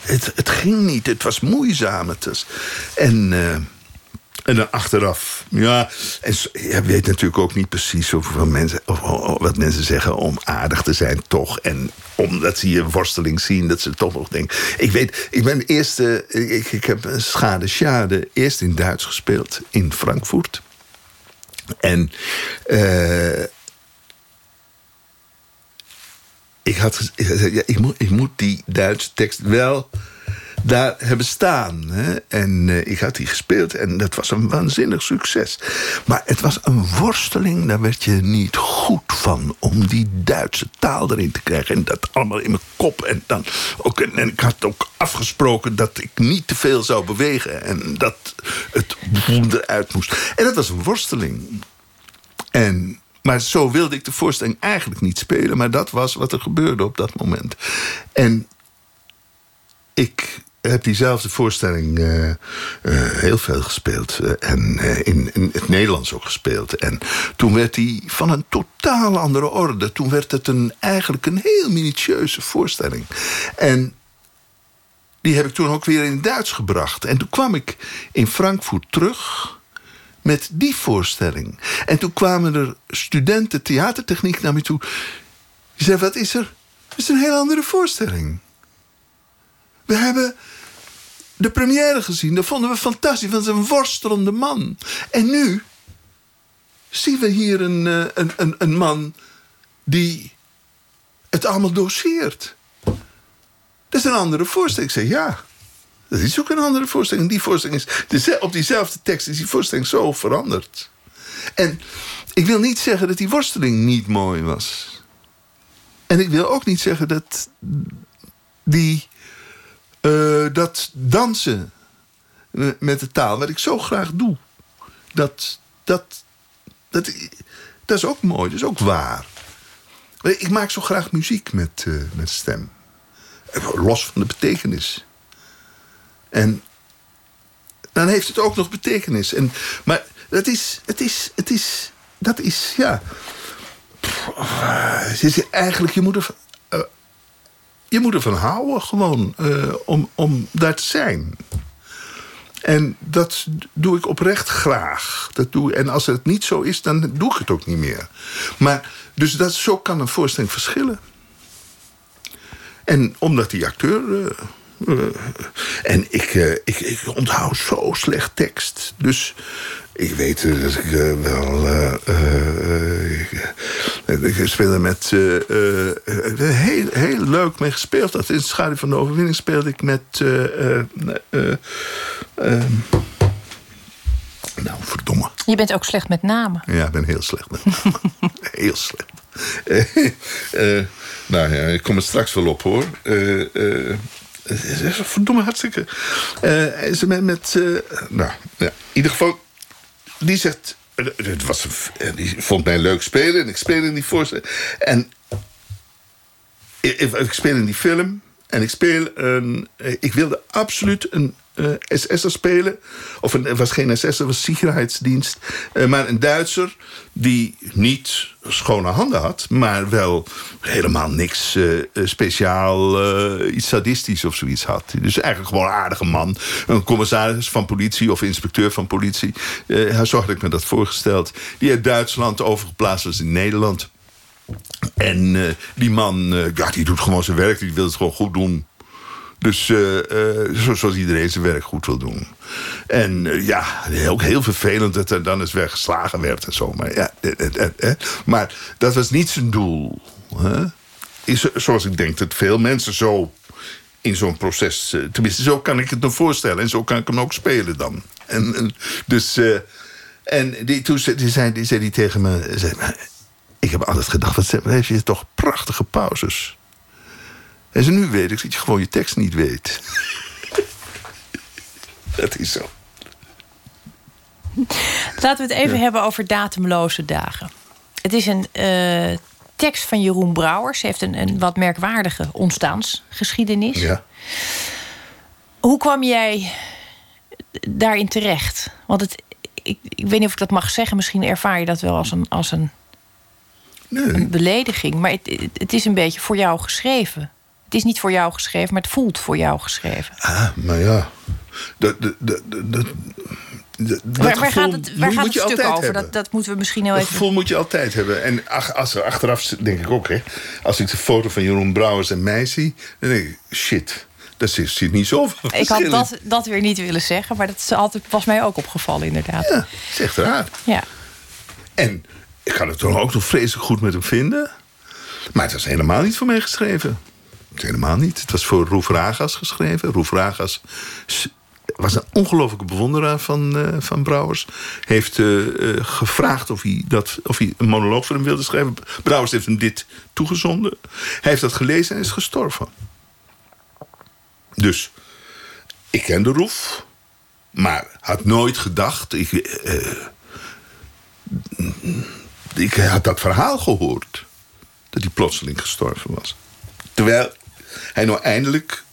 het, het, ging niet. Het was moeizaam. Het en, uh, en dan achteraf, ja, en je weet natuurlijk ook niet precies hoeveel mensen, of, wat mensen zeggen om aardig te zijn, toch. En omdat ze je worsteling zien, dat ze toch nog denken. Ik weet, ik ben eerste, ik, ik heb Schade Schade eerst in Duits gespeeld in Frankfurt. En uh, ik had gezegd, ja, ik, moet, die Duitse tekst wel daar hebben staan. Hè? En uh, ik had die gespeeld en dat was een waanzinnig succes. Maar het was een worsteling, daar werd je niet goed van... om die Duitse taal erin te krijgen. En dat allemaal in mijn kop. En, dan ook, en ik had ook afgesproken dat ik niet te veel zou bewegen... en dat het eruit moest. En dat was een worsteling. En maar zo wilde ik de voorstelling eigenlijk niet spelen. Maar dat was wat er gebeurde op dat moment. En ik heb diezelfde voorstelling uh, uh, heel veel gespeeld. Uh, en in, in, het Nederlands ook gespeeld. En toen werd die van een totaal andere orde. Toen werd het een, eigenlijk een heel minutieuze voorstelling. En die heb ik toen ook weer in het Duits gebracht. En toen kwam ik in Frankfurt terug met die voorstelling. En toen kwamen er studenten theatertechniek naar me toe. Die wat is er? Het is een heel andere voorstelling. We hebben de première gezien. Dat vonden we fantastisch. Dat is een worstelende man. En nu zien we hier een, eh, een, een, een man die het allemaal doseert. Dat is een andere voorstelling. Ik zeg ja. Dat is ook een andere voorstelling. Die voorstelling is, op diezelfde tekst is die voorstelling zo veranderd. En ik wil niet zeggen dat die worsteling niet mooi was. En ik wil ook niet zeggen dat die uh, dat dansen met de taal, wat ik zo graag doe, dat, dat, dat, is ook mooi, dat is ook waar. Ik maak zo graag muziek met, uh, met stem. Los van de betekenis. En dan heeft het ook nog betekenis. En, maar dat is, het is, het is, dat is, ja. Het is eigenlijk, je moet er, uh, je moet ervan houden gewoon uh, om, om daar te zijn. En dat doe ik oprecht graag. Dat doe, en als het niet zo is, dan doe ik het ook niet meer. Maar, dus dat, zo kan een voorstelling verschillen. En omdat die acteur... Uh, en ik, ik, ik onthoud zo slecht tekst. Dus ik weet dat ik uh, wel. Uh, ik speelde met. heel, heel leuk mee gespeeld. Dat in schaduw van de overwinning speelde ik met. nou, verdomme. Je bent ook slecht met namen. Ja, ik ben heel slecht met namen. heel slecht. nou ja, ik kom er straks wel op hoor. Verdomme hartstikke. ze met. met nou, ja, in ieder geval die zegt... Het was, die vond mij leuk spelen en ik speel in die voorstelling. En ik, ik speel in die film en ik speel een... Ik wilde absoluut een uh, SS'er spelen. Of een, het was geen SS'er, was Sicherheidsdienst. Uh, maar een Duitser die niet schone handen had... maar wel helemaal niks uh, speciaal, iets sadistisch of zoiets had. Dus eigenlijk gewoon een aardige man. Een commissaris van politie of inspecteur van politie. zo had ik me dat voorgesteld. Die uit Duitsland overgeplaatst was in Nederland. En die man, ja, die doet gewoon zijn werk. Die wil het gewoon goed doen. Dus uh, uh, zoals iedereen zijn werk goed wil doen. En uh, ja, ook heel vervelend dat er dan eens weggeslagen werd en zo. Maar, ja, maar dat was niet zijn doel. Hè? Is, zoals ik denk dat veel mensen zo in zo'n proces... tenminste, zo kan ik het me voorstellen. En zo kan ik hem ook spelen dan. En, dus... en die, toen die zei, die die tegen me... Zei, ik heb altijd gedacht, wat heeft je toch prachtige pauzes... En ze nu weet ik dat je gewoon je tekst niet weet. dat is zo. Laten we het even hebben over datumloze dagen. Het is een uh, tekst van Jeroen Brouwers. Ze heeft een, een wat merkwaardige ontstaansgeschiedenis. Ja. Hoe kwam jij daarin terecht? Want het, ik, ik weet niet of ik dat mag zeggen. Misschien ervaar je dat wel als een, als een, nee. een belediging. Maar het, het is een beetje voor jou geschreven. Het is niet voor jou geschreven, maar het voelt voor jou geschreven. Ah, maar ja. Dat, dat, dat, dat, waar, waar gaat het, waar gaat het stuk over? Dat, dat moeten we misschien heel dat even... gevoel moet je altijd hebben. En ach, als er achteraf, denk ik ook, hè. Als ik de foto van Jeroen Brouwers en mij zie... dan denk ik, shit, dat zit niet zo Ik had dat, dat weer niet willen zeggen... maar dat is altijd, was mij ook opgevallen, inderdaad. Ja, dat is echt raar. Ja. En ik kan het toch ook nog vreselijk goed met hem vinden. Maar het was helemaal niet voor mij geschreven. Helemaal niet. Het was voor Roef Ragas geschreven. Roef Ragas was een ongelofelijke bewonderaar van, uh, van Brouwers. Heeft uh, gevraagd of hij, dat, of hij een monoloog voor hem wilde schrijven. Brouwers heeft hem dit toegezonden. Hij heeft dat gelezen en is gestorven. Dus ik kende Roef, maar had nooit gedacht. Ik, ik had dat verhaal gehoord. Dat hij plotseling gestorven was. Terwijl hij nou eindelijk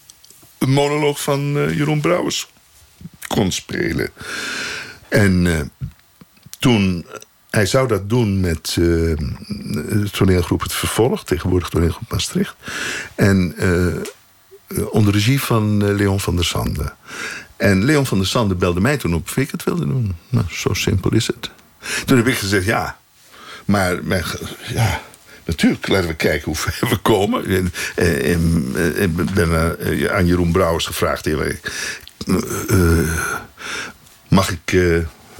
een monoloog van uh, Jeroen Brouwers kon spelen. En uh, toen... Hij zou dat doen met de toneelgroep Het Vervolg. Tegenwoordig toneelgroep Maastricht. En onder regie van Leon van der Sande. En Leon van der Sande belde mij toen op of ik het wilde doen. Nou, zo simpel is het. Toen heb ik gezegd, ja. Maar, maar ja, natuurlijk, laten we kijken hoe ver we komen. En, ik ben aan Jeroen Brouwers gevraagd... mag ik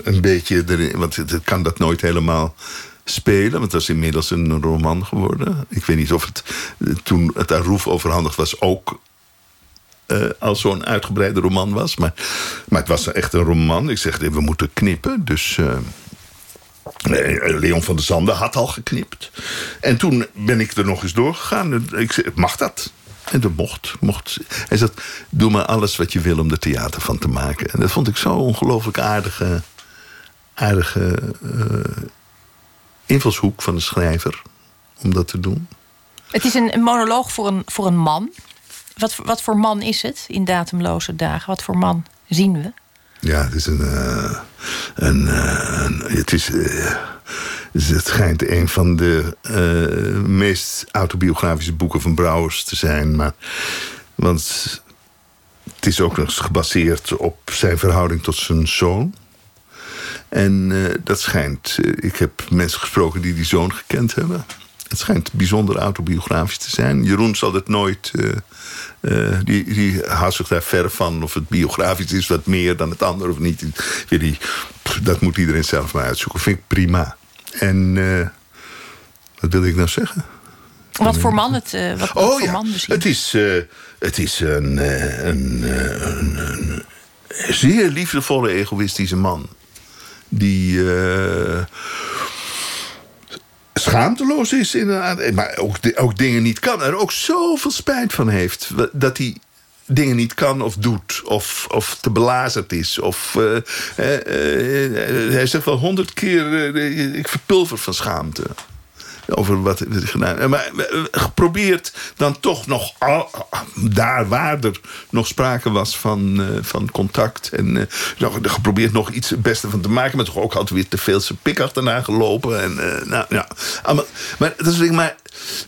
een beetje erin... want het kan dat nooit helemaal spelen. Want dat is inmiddels een roman geworden. Ik weet niet of het toen het aan Roef overhandigd was... ook uh, als zo'n uitgebreide roman was. Maar, maar het was echt een roman. Ik zeg, we moeten knippen. Dus Leon van der Zanden had al geknipt. En toen ben ik er nog eens doorgegaan. Ik zei, mag dat? En dat mocht, mocht. Hij zei, doe maar alles wat je wil om er theater van te maken. En dat vond ik zo ongelooflijk aardige... aardige uh, invalshoek van de schrijver om dat te doen. Het is een monoloog voor een, voor een man. Wat, wat voor man is het in datumloze dagen? Wat voor man zien we? Ja, het is een. Een, uh, een, het is. Uh, het schijnt een van de meest autobiografische boeken van Brouwers te zijn. Maar, want het is ook nog gebaseerd op zijn verhouding tot zijn zoon. En dat schijnt. ik heb mensen gesproken die die zoon gekend hebben. Het schijnt bijzonder autobiografisch te zijn. Jeroen zal het nooit uh, die, die houdt zich daar ver van of het biografisch is wat meer dan het andere of niet. Die, dat moet iedereen zelf maar uitzoeken. Vind ik prima. En uh, wat wil ik nou zeggen? Wat voor man het wat, oh, voor ja. man Het is, het is een, een, een, een, zeer liefdevolle, egoïstische man. Die schaamteloos is inderdaad. Maar ook, ook dingen niet kan. Er ook zoveel spijt van heeft. Dat hij dingen niet kan of doet. Of, of te belazerd is. Of, uh, uh, hij zegt wel honderd keer... ik verpulver van schaamte over wat er gedaan Maar geprobeerd dan toch nog, daar waar er nog sprake was van, uh, van contact. En uh, geprobeerd nog iets het beste van te maken. Maar toch ook altijd weer te veel zijn pik achterna gelopen. En, nou, ja. maar dat is maar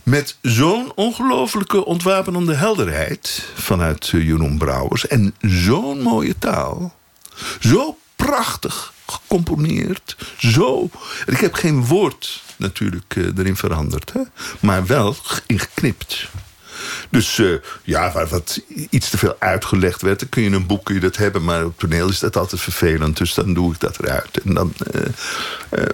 met zo'n ongelofelijke ontwapenende helderheid vanuit Jeroen Brouwers. En zo'n mooie taal. Zo prachtig gecomponeerd. Zo. Ik heb geen woord natuurlijk uh, erin veranderd. Hè? Maar wel ingeknipt. Dus uh, ja, waar wat iets te veel uitgelegd werd... dan kun je in een boek kun je dat hebben... maar op toneel is dat altijd vervelend. Dus dan doe ik dat eruit. En dan, uh,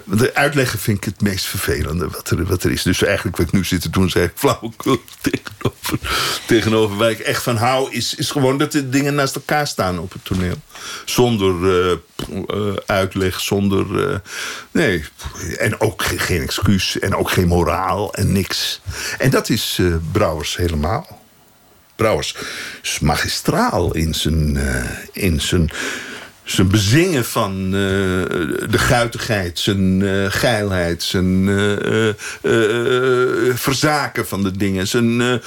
de uitleggen vind ik het meest vervelende wat er, wat er is. Dus eigenlijk wat ik nu zit te doen... zeg ik flauwekul tegenover, tegenover waar ik echt van hou... Is, is gewoon dat de dingen naast elkaar staan op het toneel. Zonder uitleg, zonder... nee, en ook geen excuus en ook geen moraal en niks. En dat is Brouwers helemaal. Brouwers is magistraal in zijn, uh, in zijn, zijn bezingen van uh, de guitigheid, zijn uh, geilheid, zijn verzaken van de dingen, zijn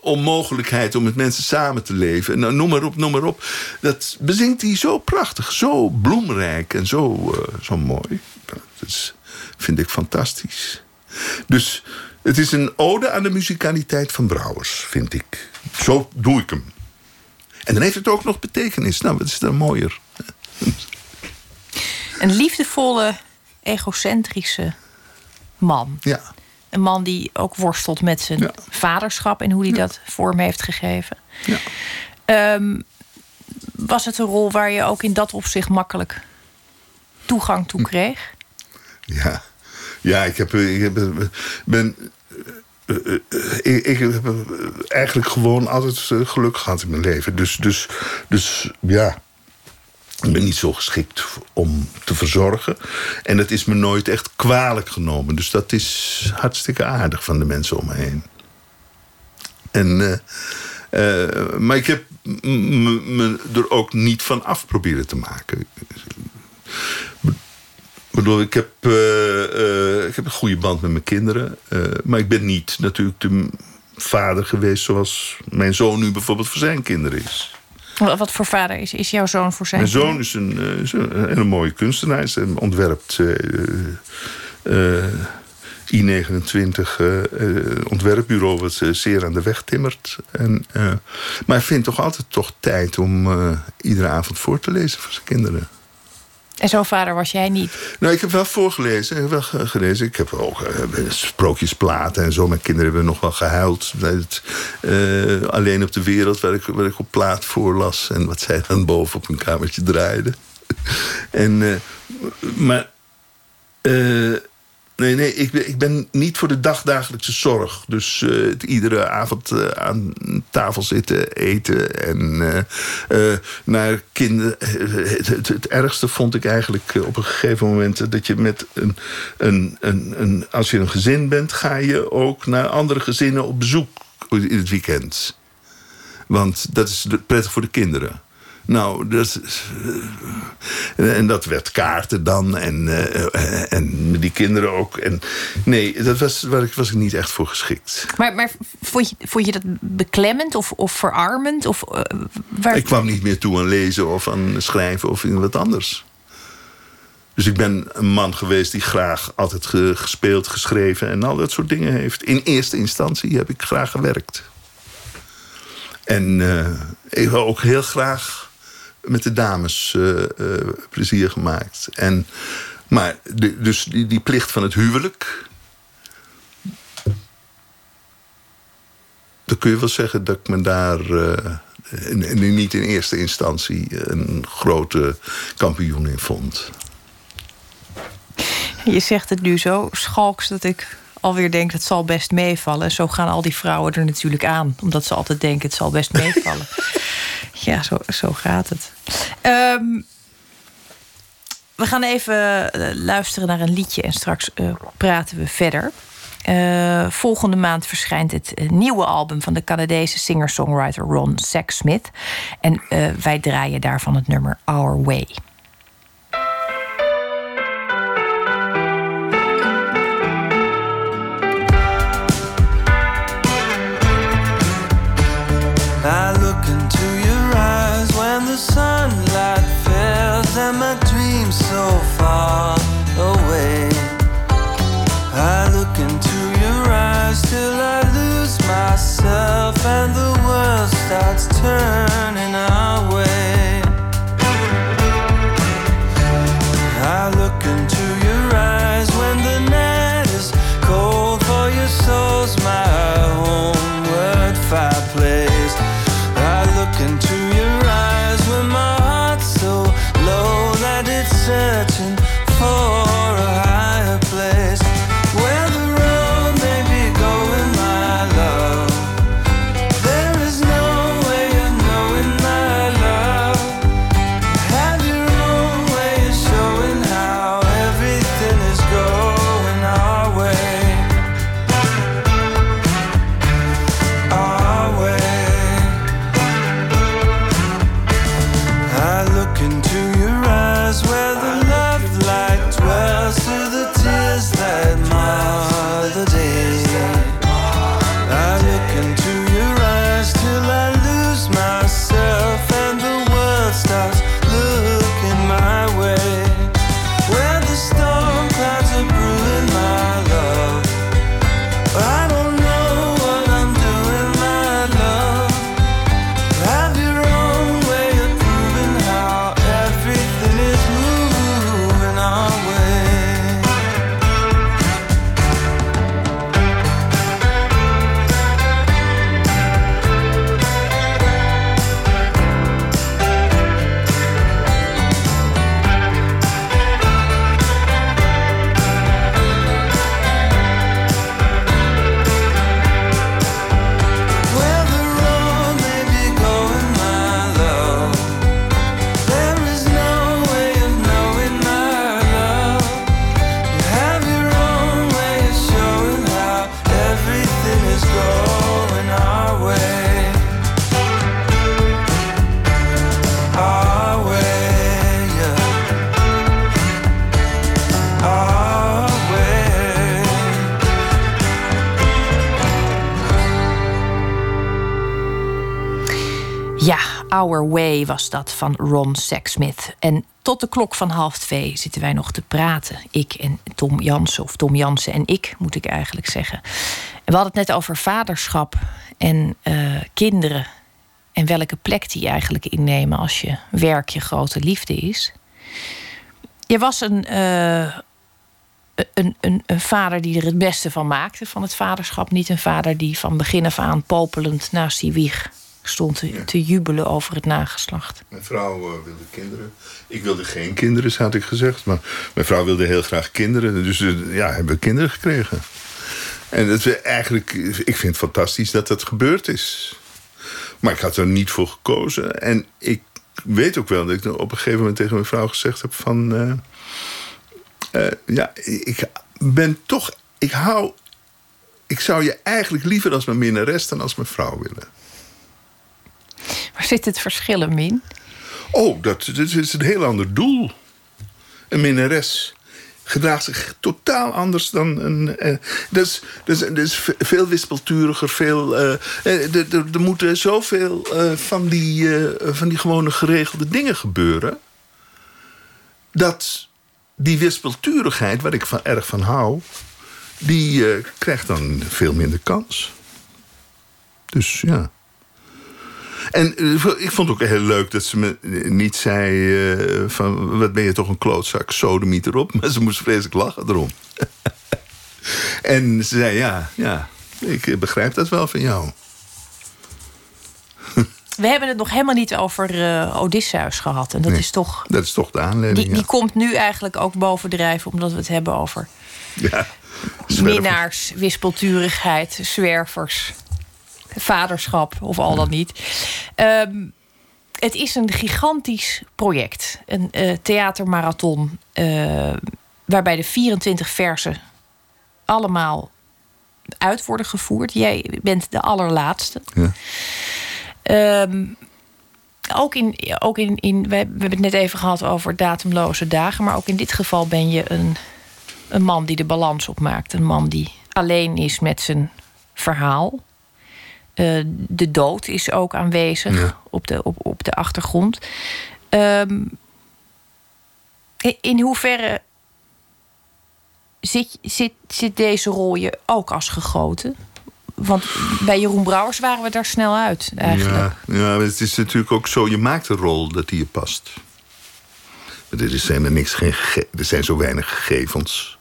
onmogelijkheid om met mensen samen te leven. Nou, noem maar op, noem maar op. Dat bezingt hij zo prachtig, zo bloemrijk en zo, zo mooi. Dat is, vind ik fantastisch. Dus het is een ode aan de muzikaliteit van Brouwers, vind ik. Zo doe ik hem. En dan heeft het ook nog betekenis. Nou, wat is dan mooier? Een liefdevolle, egocentrische man. Ja. Een man die ook worstelt met zijn ja. vaderschap en hoe hij ja. dat vorm heeft gegeven. Ja. Um, was het een rol waar je ook in dat opzicht makkelijk toegang toe kreeg? Ja. Ja, ik, heb, ik heb, ben ik, ik, heb eigenlijk gewoon altijd geluk gehad in mijn leven. Dus, dus, dus ja, ik ben niet zo geschikt om te verzorgen. En dat is me nooit echt kwalijk genomen. Dus dat is hartstikke aardig van de mensen om me heen. En, uh, uh, maar ik heb me er ook niet van af proberen te maken. Ik bedoel, ik heb, uh, ik heb een goede band met mijn kinderen. maar ik ben niet natuurlijk de vader geweest zoals mijn zoon nu bijvoorbeeld voor zijn kinderen is. Wat voor vader is, is jouw zoon voor zijn? Mijn zoon is een, is een hele mooie kunstenaar. Hij ontwerpt I29 ontwerpbureau... wat zeer aan de weg timmert. En, maar hij vindt toch altijd toch tijd om iedere avond voor te lezen voor zijn kinderen. En zo'n vader was jij niet? Nou, ik heb wel voorgelezen. Ik heb wel gelezen. Ik heb ook uh, sprookjesplaten en zo. Mijn kinderen hebben nog wel gehuild. Uh, alleen op de wereld, waar ik, waar ik op plaat voorlas. En wat zij dan boven op een kamertje draaiden. en, uh, maar Nee, nee, ik ik ben niet voor de dagdagelijkse zorg. Dus uh, iedere avond uh, aan tafel zitten, eten en uh, naar kinderen. Het, het, het, ergste vond ik eigenlijk op een gegeven moment dat je met een, een, een, een. Als je een gezin bent, ga je ook naar andere gezinnen op bezoek in het weekend. Want dat is prettig voor de kinderen. Nou, uh, en dat werd kaarten dan. En, uh, en die kinderen ook. En, nee, dat was, waar ik, was ik niet echt voor geschikt. Maar, maar vond, je, vond je dat beklemmend of, of verarmend? Of, uh, waar... Ik kwam niet meer toe aan lezen of aan schrijven of in wat anders. Dus ik ben een man geweest die graag altijd gespeeld, geschreven en al dat soort dingen heeft. In eerste instantie heb ik graag gewerkt. En ik wil ook heel graag met de dames uh, uh, plezier gemaakt. En, maar de, dus die, die plicht van het huwelijk. Dan kun je wel zeggen dat ik me daar uh, niet in eerste instantie een grote kampioen in vond. Je zegt het nu zo schalks dat ik alweer denk het zal best meevallen. Zo gaan al die vrouwen er natuurlijk aan. Omdat ze altijd denken het zal best meevallen. ja, zo, zo gaat het. Um, we gaan even uh, luisteren naar een liedje en straks uh, praten we verder. Uh, volgende maand verschijnt het nieuwe album van de Canadese singer-songwriter Ron Sexsmith. En wij draaien daarvan het nummer Our Way. World Our Way was dat van Ron Sexsmith. En tot de klok van half twee zitten wij nog te praten. Ik en Tom Jansen, of Tom Jansen en ik, moet ik eigenlijk zeggen. En we hadden het net over vaderschap en uh, kinderen. En welke plek die eigenlijk innemen als je werk je grote liefde is. Je was een, uh, een, een, een, vader die er het beste van maakte van het vaderschap. Niet een vader die van begin af aan popelend naast die wieg stond te, te jubelen over het nageslacht. Mijn vrouw uh, wilde kinderen. Ik wilde geen kinderen, had ik gezegd. Maar mijn vrouw wilde heel graag kinderen. Dus uh, ja, hebben we kinderen gekregen. En dat we eigenlijk, ik vind het fantastisch dat dat gebeurd is. Maar ik had er niet voor gekozen. En ik weet ook wel dat ik op een gegeven moment tegen mijn vrouw gezegd heb van... Uh, ja, ik ben toch... Ik hou... Ik zou je eigenlijk liever als mijn minnares dan als mijn vrouw willen. Waar zit het verschil in, Min? Oh, dat, is een heel ander doel. Een minnares gedraagt zich totaal anders dan een. Dat, is, dat is veel wispelturiger. Veel, uh, er, er moeten zoveel uh, van, die, van die gewone geregelde dingen gebeuren. Dat die wispelturigheid, waar ik van, erg van hou, die krijgt dan veel minder kans. Dus ja. En uh, ik vond het ook heel leuk dat ze me niet zei... Uh, van, wat ben je toch een klootzak, sodemiet erop. Maar ze moest vreselijk lachen erom. en ze zei, ja, ja, ik begrijp dat wel van jou. We hebben het nog helemaal niet over uh, Odysseus gehad. En dat nee, is toch... Dat is toch de aanleiding, Die, komt nu eigenlijk ook bovendrijven... omdat we het hebben over... Ja, minnaars, wispelturigheid, zwervers vaderschap of al dan niet. Um, het is een gigantisch project. Een uh, theatermarathon. Uh, waarbij de 24 versen allemaal uit worden gevoerd. Jij bent de allerlaatste. Ja. Um, ook in, ook in, in we hebben het net even gehad over datumloze dagen. Maar ook in dit geval ben je een, een man die de balans opmaakt. Een man die alleen is met zijn verhaal. Uh, de dood is ook aanwezig ja. op, de, op, op de achtergrond. Um, in hoeverre zit, zit, zit deze rol je ook als gegoten? Want bij Jeroen Brouwers waren we daar snel uit, eigenlijk. Ja, ja het is natuurlijk ook zo, je maakt een rol dat die je past. Er zijn er, niks, geen, er zijn zo weinig gegevens.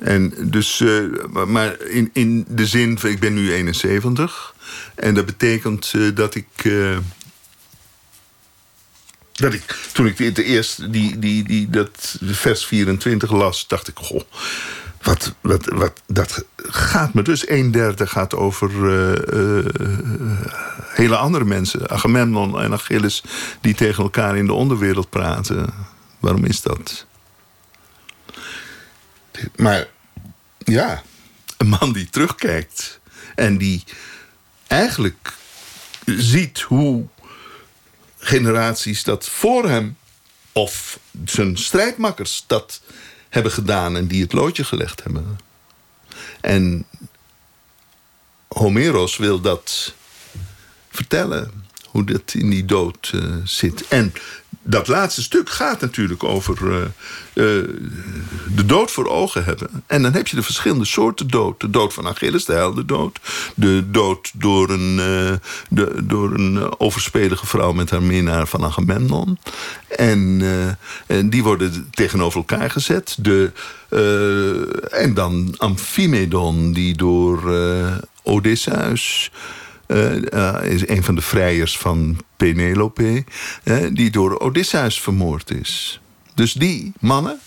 En dus, uh, maar in, in de zin van, ik ben nu 71. En dat betekent uh, dat ik. Uh, dat ik, toen ik de eerste, die, die, die, dat vers 24 las, dacht ik, goh, wat, wat, wat, dat gaat me dus. Een derde gaat over hele andere mensen. Agamemnon en Achilles, die tegen elkaar in de onderwereld praten. Waarom is dat? Maar ja, een man die terugkijkt en die eigenlijk ziet hoe generaties dat voor hem of zijn strijdmakkers dat hebben gedaan en die het loodje gelegd hebben. En Homeros wil dat vertellen, hoe dat in die dood uh, zit. En dat laatste stuk gaat natuurlijk over uh, uh, de dood voor ogen hebben. En dan heb je de verschillende soorten dood. De dood van Achilles, de heldendood. De dood door een, uh, de, door een overspelige vrouw met haar minnaar van Agamemnon. En, en die worden tegenover elkaar gezet. De, en dan Amphimedon, die door Odysseus... Uh, uh, is een van de vrijers van Penelope, die door Odysseus vermoord is. Dus die mannen,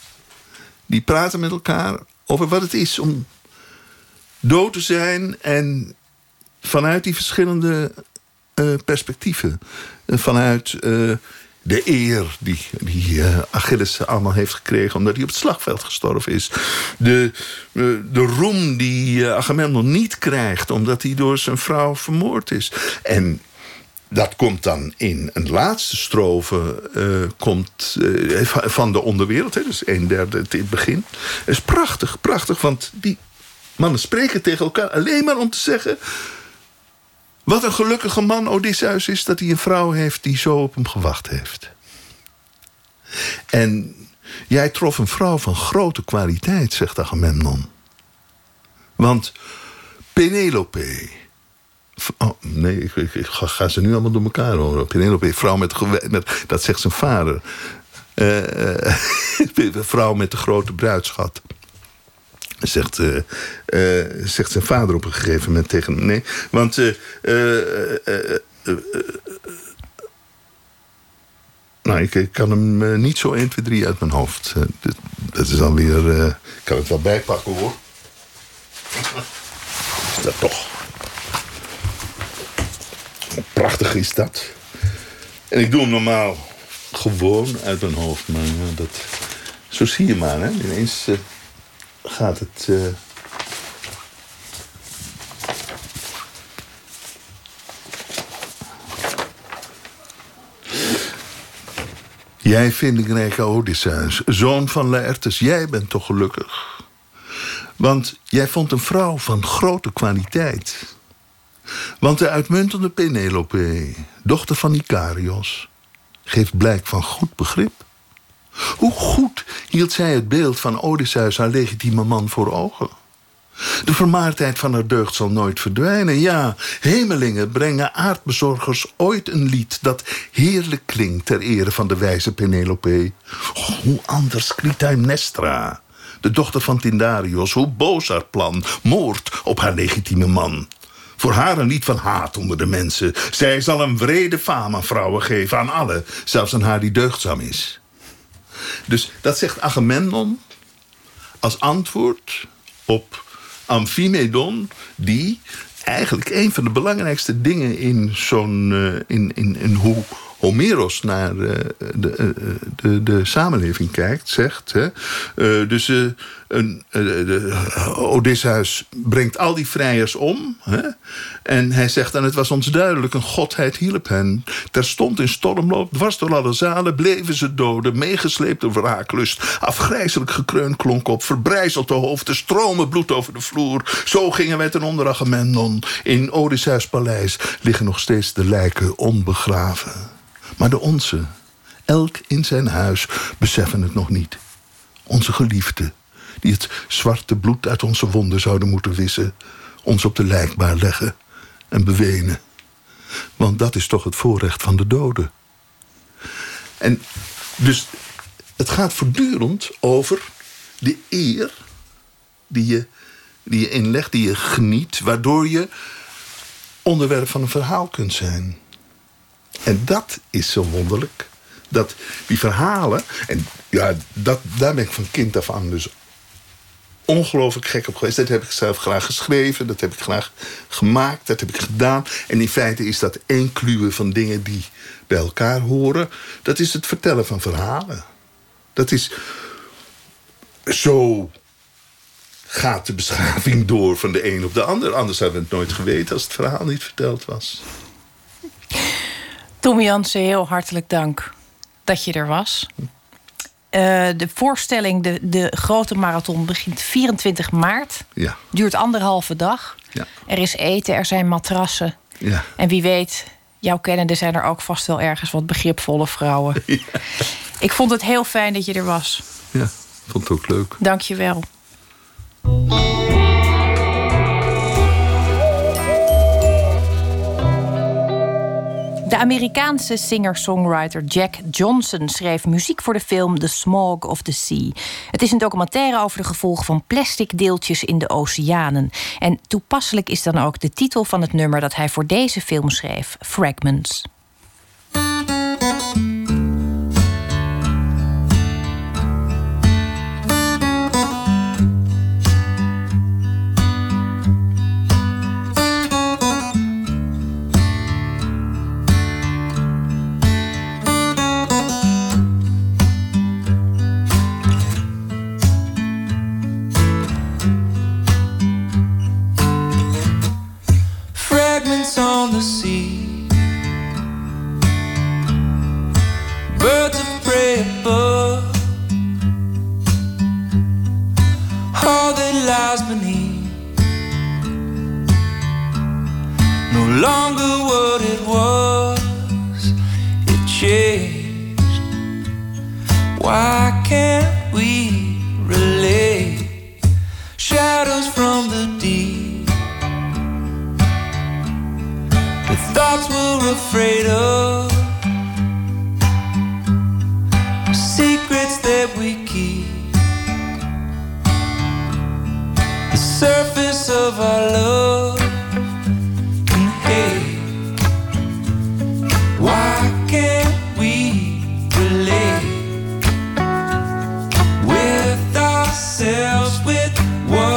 die praten met elkaar over wat het is om dood te zijn en vanuit die verschillende perspectieven, vanuit de eer die, die uh, Achilles allemaal heeft gekregen... omdat hij op het slagveld gestorven is. De, uh, de roem die uh, Agamemnon niet krijgt... omdat hij door zijn vrouw vermoord is. En dat komt dan in een laatste strofe komt, van de onderwereld. Hè, dus een derde het begin. Dat is prachtig, prachtig. Want die mannen spreken tegen elkaar alleen maar om te zeggen... Wat een gelukkige man Odysseus is dat hij een vrouw heeft die zo op hem gewacht heeft. En jij trof een vrouw van grote kwaliteit, zegt Agamemnon. Want Penelope. Oh, nee, ik, ga, ze nu allemaal door elkaar horen. Penelope, vrouw met, met dat zegt zijn vader. Uh, vrouw met de grote bruidschat. Zegt, uh, uh, zegt zijn vader op een gegeven moment tegen hem. Nee, want. nou, ik, kan hem niet zo 1, 2, 3 uit mijn hoofd. Dat, dat, is alweer. ik kan het wel bijpakken hoor. Dat toch? Prachtig is dat. En ik doe hem normaal gewoon uit mijn hoofd. Maar dat, zo zie je maar. Hè? Ineens gaat het... Uh... Jij vindingrijke Odysseus, zoon van Laertes, jij bent toch gelukkig? Want jij vond een vrouw van grote kwaliteit. Want de uitmuntende Penelope, dochter van Icarios, geeft blijk van goed begrip. Hoe goed hield zij het beeld van Odysseus, haar legitieme man, voor ogen? De vermaardheid van haar deugd zal nooit verdwijnen. Ja, hemelingen brengen aardbezorgers ooit een lied dat heerlijk klinkt ter ere van de wijze Penelope. hoe anders Clytemnestra, de dochter van Tindarios, hoe boos haar plan, moord op haar legitieme man. Voor haar een lied van haat onder de mensen. Zij zal een wrede faam aan vrouwen geven, aan alle, zelfs aan haar die deugdzaam is. Dus dat zegt Agamemnon als antwoord op Amphimedon, die eigenlijk een van de belangrijkste dingen in zo'n. Uh, in, in, in hoe Homeros naar uh, de, uh, de, de samenleving kijkt, zegt. Hè, dus een, Odysseus brengt al die vrijers om. Hè? En hij zegt dan, het was ons duidelijk, een godheid hielp hen. Terstond in stormloop, dwars door alle zalen, bleven ze doden. Meegesleept door wraaklust. Afgrijzelijk gekreun klonk op, verbrijzeld de hoofden, stromen bloed over de vloer. Zo gingen wij ten onder Agamemnon. In Odysseus paleis liggen nog steeds de lijken onbegraven. Maar de onze, elk in zijn huis, beseffen het nog niet. Onze geliefde, die het zwarte bloed uit onze wonden zouden moeten wissen, ons op de lijkbaar leggen en bewenen. Want dat is toch het voorrecht van de doden. En dus het gaat voortdurend over de eer die je, die je inlegt, die je geniet, waardoor je onderwerp van een verhaal kunt zijn. En dat is zo wonderlijk. Dat die verhalen, en ja, dat, daar ben ik van kind af aan dus ongelooflijk gek op geweest. Dat heb ik zelf graag geschreven, dat heb ik graag gemaakt, dat heb ik gedaan. En in feite is dat één kluwe van dingen die bij elkaar horen. Dat is het vertellen van verhalen. Dat is zo gaat de beschaving door van de een op de ander. Anders hadden we het nooit geweten als het verhaal niet verteld was. Tom Jansen, heel hartelijk dank dat je er was. Uh, de voorstelling, de, de grote marathon, begint 24 maart. Ja. Duurt anderhalve dag. Ja. Er is eten, er zijn matrassen. Ja. En wie weet, jouw kennende zijn er ook vast wel ergens wat begripvolle vrouwen. Ja. Ik vond het heel fijn dat je er was. Ja, vond het ook leuk. Dank je wel. De Amerikaanse singer-songwriter Jack Johnson schreef muziek voor de film The Smog of the Sea. Het is een documentaire over de gevolgen van plastic deeltjes in de oceanen. En toepasselijk is dan ook de titel van het nummer dat hij voor deze film schreef: Fragments. on the sea. Birds of prey above, all that lies beneath. No longer what it was, it changed. Why can't we relate shadows from the Thoughts we're afraid of, secrets that we keep. The surface of our love and hate. Why can't we relate with ourselves, with what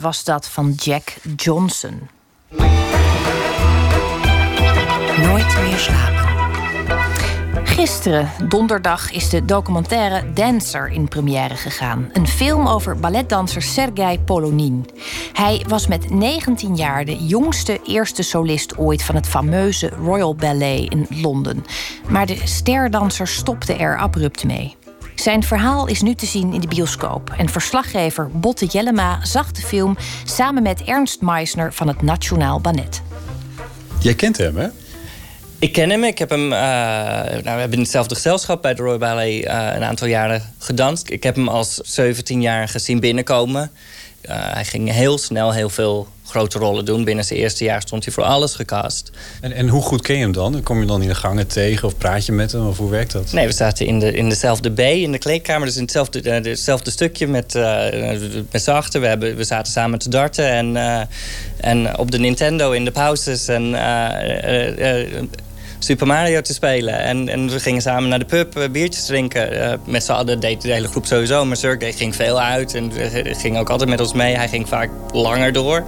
Was dat van Jack Johnson. Nooit meer slapen. Gisteren, donderdag, is de documentaire Dancer in première gegaan. Een film over balletdanser Sergei Polonin. Hij was met 19 jaar de jongste eerste solist ooit van het fameuze Royal Ballet in Londen. Maar de sterdanser stopte er abrupt mee. Zijn verhaal is nu te zien in de bioscoop. En verslaggever Botte Jellema zag de film samen met Ernst Meisner van het Nationaal Ballet. Jij kent hem, hè? Ik ken hem. Ik heb hem. eh, nou, we hebben in hetzelfde gezelschap bij de Royal Ballet eh, een aantal jaren gedanst. Ik heb hem als 17-jarige zien binnenkomen. Eh, hij ging heel snel heel veel grote rollen doen. Binnen zijn eerste jaar stond hij voor alles gecast. En, en hoe goed ken je hem dan? Kom je dan in de gangen tegen of praat je met hem? Of hoe werkt dat? Nee, we zaten in, de, in dezelfde B, in de kleedkamer. Dus in hetzelfde, eh, hetzelfde stukje met, eh met z'n achter. We, hebben, we zaten samen te darten en, en op de Nintendo in de pauzes. En, Super Mario te spelen. En, en we gingen samen naar de pub eh, biertjes drinken. Eh, met z'n allen deed de hele groep sowieso. Maar Sergej ging veel uit en ging ook altijd met ons mee. Hij ging vaak langer door.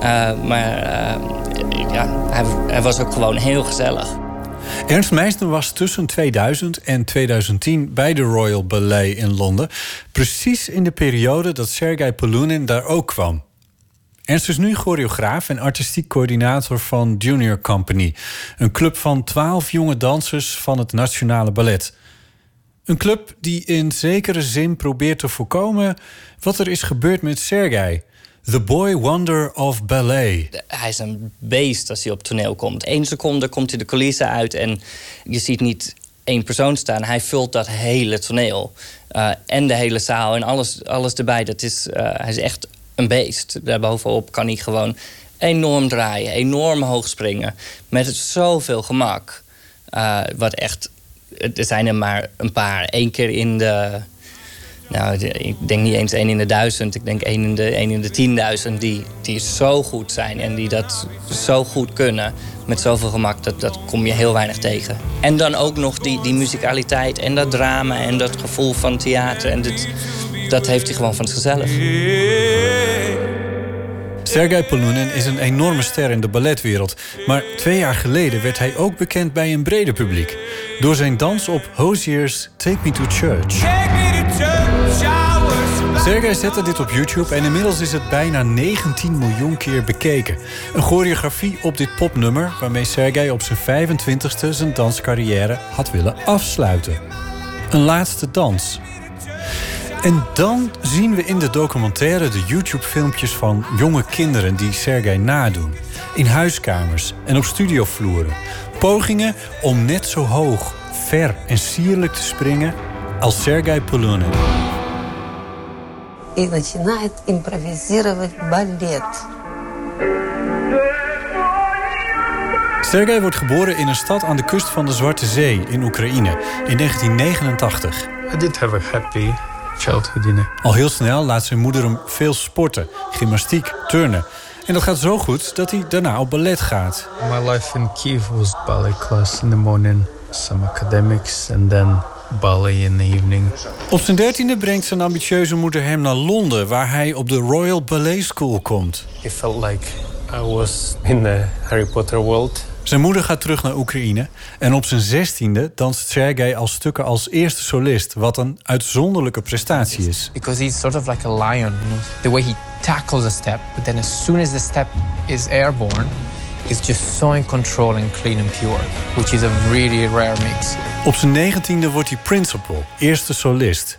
Eh, maar ja, hij, was ook gewoon heel gezellig. Ernst Meisner was tussen 2000 en 2010 bij de Royal Ballet in Londen. Precies in de periode dat Sergei Polunin daar ook kwam. Ernst is nu choreograaf en artistiek coördinator van Junior Company. Een club van 12 jonge dansers van het Nationale Ballet. Een club die in zekere zin probeert te voorkomen wat er is gebeurd met Sergei. The boy wonder of ballet. Hij is een beest als hij op toneel komt. Eén seconde komt hij de coulissen uit en je ziet niet één persoon staan. Hij vult dat hele toneel. Uh, en de hele zaal en alles, alles erbij. Dat is, uh, hij is echt een beest. Daarbovenop kan hij gewoon enorm draaien, enorm hoog springen. Met zoveel gemak. Uh, wat echt. Er zijn er maar een paar. Eén keer in de nou, ik denk niet eens één in de duizend. Ik denk één in de, één in de tienduizend die, die zo goed zijn en die dat zo goed kunnen. Met zoveel gemak, dat, dat kom je heel weinig tegen. En dan ook nog die, die muzikaliteit en dat drama en dat gevoel van theater. En dit, dat heeft hij gewoon van zichzelf. Sergei Polunin is een enorme ster in de balletwereld. Maar twee jaar geleden werd hij ook bekend bij een breder publiek. Door zijn dans op Hozier's Take Me to Church. Sergei zette dit op YouTube en inmiddels is het bijna 19 miljoen keer bekeken. Een choreografie op dit popnummer waarmee Sergei op zijn 25ste zijn danscarrière had willen afsluiten. Een laatste dans. En dan zien we in de documentaire de YouTube-filmpjes van jonge kinderen die Sergei nadoen. In huiskamers en op studiovloeren. Pogingen om net zo hoog, ver en sierlijk te springen als Sergei Polunin. И начинает импровизировать балет. Sergei wordt geboren in een stad aan de kust van de Zwarte Zee in Oekraïne in 1989. I did have a happy you know. Al heel snel laat zijn moeder hem veel sporten, gymnastiek, turnen. En dat gaat zo goed dat hij daarna op ballet gaat. My life in Kiev was ballet class in the morning, some academics, and then ballet in the evening. Op zijn dertiende brengt zijn ambitieuze moeder hem naar Londen... waar hij op de Royal Ballet School komt. It felt like I was in the Harry Potter world. Zijn moeder gaat terug naar Oekraïne... en op zijn zestiende danst Sergei al stukken als eerste solist... wat een uitzonderlijke prestatie is. because he's sort of like a lion. You know? The way he tackles a step, but then as soon as the step is airborne, he's just so in control and clean and pure, which is a really rare mix. Op zijn negentiende wordt hij principal, eerste solist.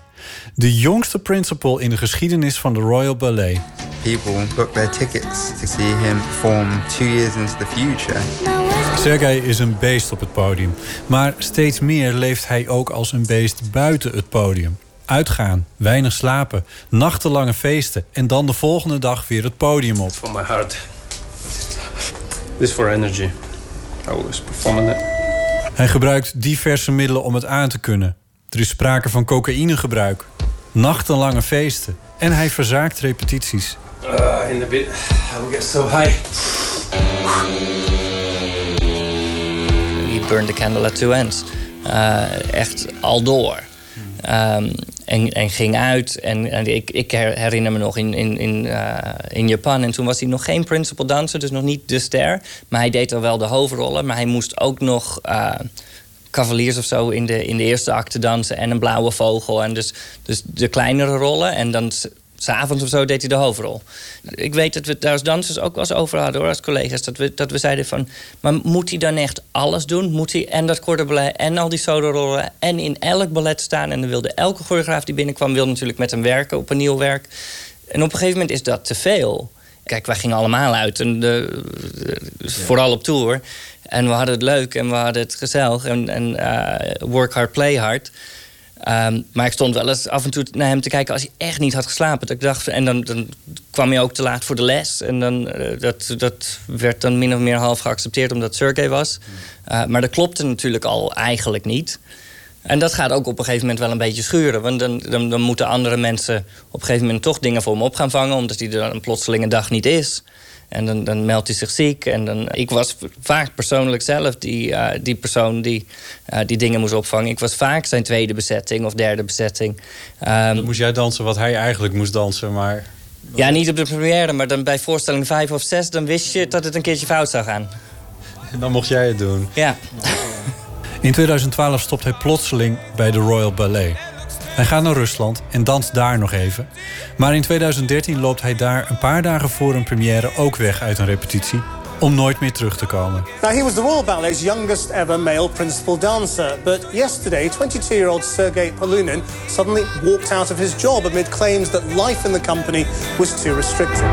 De jongste principal in de geschiedenis van de Royal Ballet. People book their tickets to see him perform two years into the future. Sergei is een beest op het podium. Maar steeds meer leeft hij ook als een beest buiten het podium. Uitgaan, weinig slapen, nachtenlange feesten... en dan de volgende dag weer het podium op. For my heart. This for energy. I was performing it. Hij gebruikt diverse middelen om het aan te kunnen. Er is sprake van cocaïnegebruik, nachtenlange feesten... en hij verzaakt repetities. Uh, in the bit, I will get so high. He burned the candle at two ends. Uh, echt al door. Um, en, en ging uit. En, en ik, ik her- herinner me nog in, in, in, uh, in Japan. En toen was hij nog geen principal dancer, dus nog niet de ster. Maar hij deed al wel de hoofdrollen. Maar hij moest ook nog uh, cavaliers of zo in de, in de eerste acte dansen. En een blauwe vogel. En dus, dus de kleinere rollen. En dan s'avonds of zo deed hij de hoofdrol. Ik weet dat we het daar als dansers ook wel eens over hadden hoor, als collega's. Dat we, dat we zeiden van, maar moet hij dan echt alles doen? Moet hij en dat korte ballet en al die solorollen en in elk ballet staan? En dan wilde elke choreograaf die binnenkwam, wilde natuurlijk met hem werken op een nieuw werk. En op een gegeven moment is dat te veel. Kijk, wij gingen allemaal uit, en de, de- vooral op tour. En we hadden het leuk en we hadden het gezellig. En, en eh, work hard, play hard. Ehm, maar ik stond wel eens af en toe naar hem te kijken als hij echt niet had geslapen. Ik dacht, en dan, dan kwam hij ook te laat voor de les. En dan, eh, dat, dat werd dan min of meer half geaccepteerd omdat Sergey was. Uh, maar dat klopte natuurlijk al eigenlijk niet. En dat gaat ook op een gegeven moment wel een beetje schuren. Want dan, dan, dan moeten andere mensen op een gegeven moment toch dingen voor hem op gaan vangen. Omdat hij er dan een plotselinge dag niet is. En dan, dan meldt hij zich ziek. En dan, ik was vaak persoonlijk zelf die, uh, die persoon die uh, die dingen moest opvangen. Ik was vaak zijn tweede bezetting of derde bezetting. Um, dan moest jij dansen wat hij eigenlijk moest dansen, maar... Ja, niet op de première, maar dan bij voorstelling vijf of zes... dan wist je dat het een keertje fout zou gaan. En dan mocht jij het doen. Ja. In 2012 stopt hij plotseling bij de Royal Ballet. Hij gaat naar Rusland en danst daar nog even. Maar in 2013 loopt hij daar een paar dagen voor een première ook weg uit een repetitie om nooit meer terug te komen. Now, he was the Royal Ballet's youngest ever male principal dancer. But yesterday, 22-year-old Sergei Polunin suddenly walked out of his job amid claims that life in the company was too restrictive.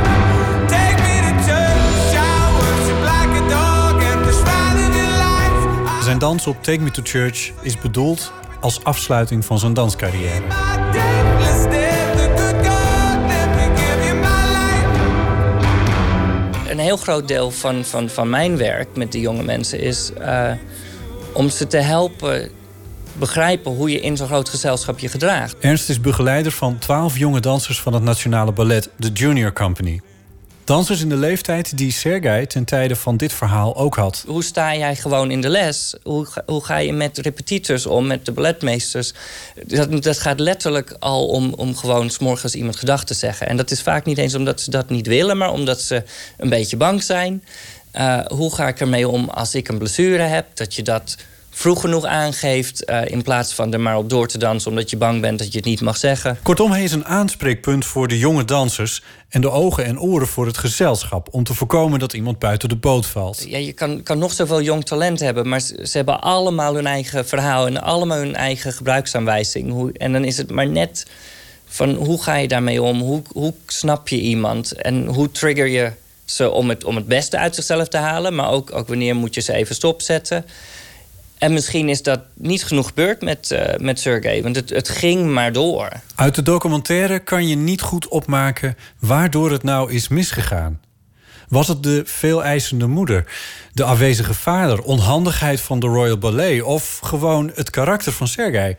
Zijn dans op Take Me to Church is bedoeld als afsluiting van zijn danscarrière. Een heel groot deel van, van, van mijn werk met die jonge mensen is uh, om ze te helpen begrijpen hoe je in zo'n groot gezelschap je gedraagt. Ernst is begeleider van 12 jonge dansers van het Nationale Ballet, de Junior Company. Dansers in de leeftijd die Sergei ten tijde van dit verhaal ook had. Hoe sta jij gewoon in de les? Hoe, ga- hoe ga je met repetitors om, met de balletmeesters? Dat, dat gaat letterlijk al om, om gewoon 's morgens iemand gedag te zeggen. En dat is vaak niet eens omdat ze dat niet willen, maar omdat ze een beetje bang zijn. Eh, hoe ga ik ermee om als ik een blessure heb? Dat je dat vroeg genoeg aangeeft eh, in plaats van er maar op door te dansen omdat je bang bent dat je het niet mag zeggen. Kortom, hij is een aanspreekpunt voor de jonge dansers en de ogen en oren voor het gezelschap om te voorkomen dat iemand buiten de boot valt. Ja, je kan, kan nog zoveel jong talent hebben, maar ze, ze hebben allemaal hun eigen verhaal en allemaal hun eigen gebruiksaanwijzing. Hoe, en dan is het maar net van hoe ga je daarmee om? Hoe, hoe snap je iemand? En hoe trigger je ze om het, om het beste uit zichzelf te halen, maar ook, ook wanneer moet je ze even stopzetten? En misschien is dat niet genoeg gebeurd met, eh, met Sergey, want het, het ging maar door. Uit de documentaire kan je niet goed opmaken waardoor het nou is misgegaan. Was het de veel eisende moeder, de afwezige vader, onhandigheid van de Royal Ballet of gewoon het karakter van Sergei?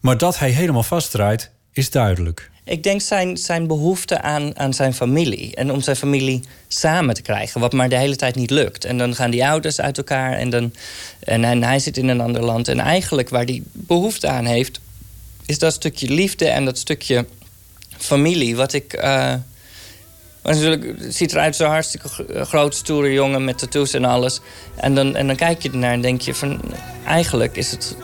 Maar dat hij helemaal vastdraait, is duidelijk. Ik denk zijn, zijn behoefte aan, aan zijn familie. En om zijn familie samen te krijgen. Wat maar de hele tijd niet lukt. En dan gaan die ouders uit elkaar. En, dan, en, hij zit in een ander land. En eigenlijk waar hij behoefte aan heeft... is dat stukje liefde en dat stukje familie. Wat ik... maar natuurlijk ziet eruit zo'n hartstikke gro- groot, stoere jongen met tattoos en alles. En dan, en dan kijk je ernaar en denk je van... Eigenlijk is het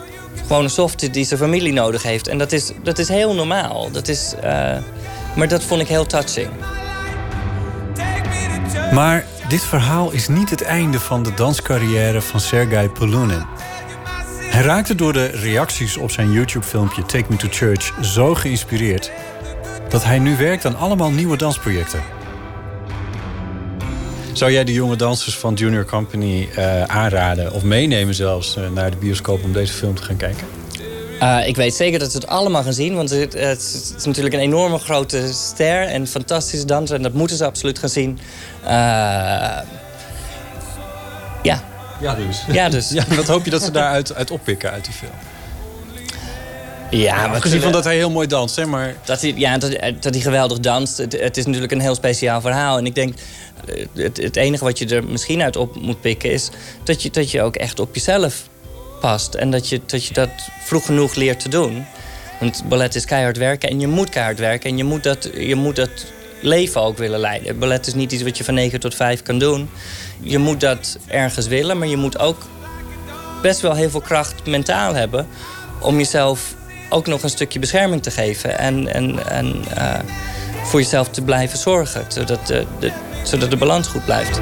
gewoon een softie die zijn familie nodig heeft. En dat is, dat is heel normaal. Dat is, eh, maar dat vond ik heel touching. Maar dit verhaal is niet het einde van de danscarrière van Sergei Polunin. Hij raakte door de reacties op zijn YouTube-filmpje Take Me to Church zo geïnspireerd dat hij nu werkt aan allemaal nieuwe dansprojecten. Zou jij de jonge dansers van Junior Company eh, aanraden of meenemen zelfs eh, naar de bioscoop om deze film te gaan kijken? Eh, ik weet zeker dat ze het allemaal gaan zien. Want het, het is- het is natuurlijk een enorme grote ster en een fantastische danser. En dat moeten ze absoluut gaan zien. Eh, ja. Ja, dus. Ja, dus. Ja, wat hoop je dat ze daaruit uit oppikken uit die film? Ja, maar gezien van dat hij heel mooi danst, hè, maar... Dat hij, ja, dat, dat hij geweldig danst. Het, het is natuurlijk een heel speciaal verhaal. En ik denk, eh, het, het enige wat je er misschien uit op moet pikken... is dat je, dat je ook echt op jezelf past. En dat je, dat je dat vroeg genoeg leert te doen. Want ballet is keihard werken en je moet keihard werken. En je moet dat, je moet dat leven ook willen leiden. Ballet is niet iets wat je van 9 tot 5 kan doen. Je moet dat ergens willen, maar je moet ook best wel heel veel kracht mentaal hebben om jezelf ook nog een stukje bescherming te geven en, en, en eh, voor jezelf te blijven zorgen, zodat de, de, zodat de balans goed blijft.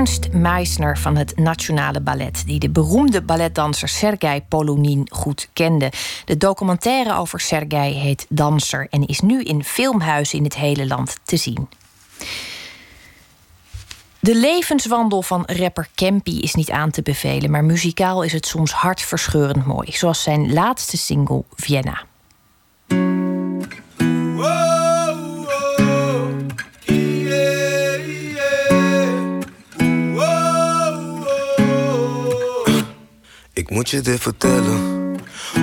Ernst Meisner van het Nationale Ballet, die de beroemde balletdanser Sergei Polunin goed kende. De documentaire over Sergei heet Danser en is nu in filmhuizen in het hele land te zien. De levenswandel van rapper Campy is niet aan te bevelen, maar muzikaal is het soms hartverscheurend mooi, zoals zijn laatste single Vienna. Moet je dit vertellen.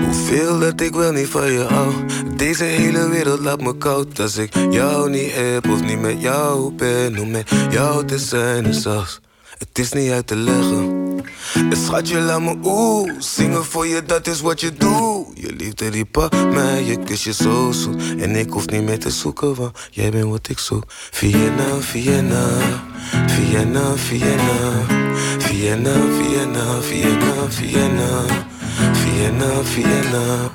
Hoeveel dat ik wel niet van je hou. Deze hele wereld laat me koud. Als ik jou niet heb of niet met jou ben. Om met jou te zijn is. Het is niet uit te leggen. En schatje, laat me oeh. Zingen voor je, dat is wat je doet. Je liefde die pakt mij, je kus je zo zoet. En ik hoef niet meer te zoeken, want jij bent wat ik zoek. Vienna, Vienna, Vienna, Vienna. Vienna, Vienna, Vienna, Vienna. Vienna, Vienna.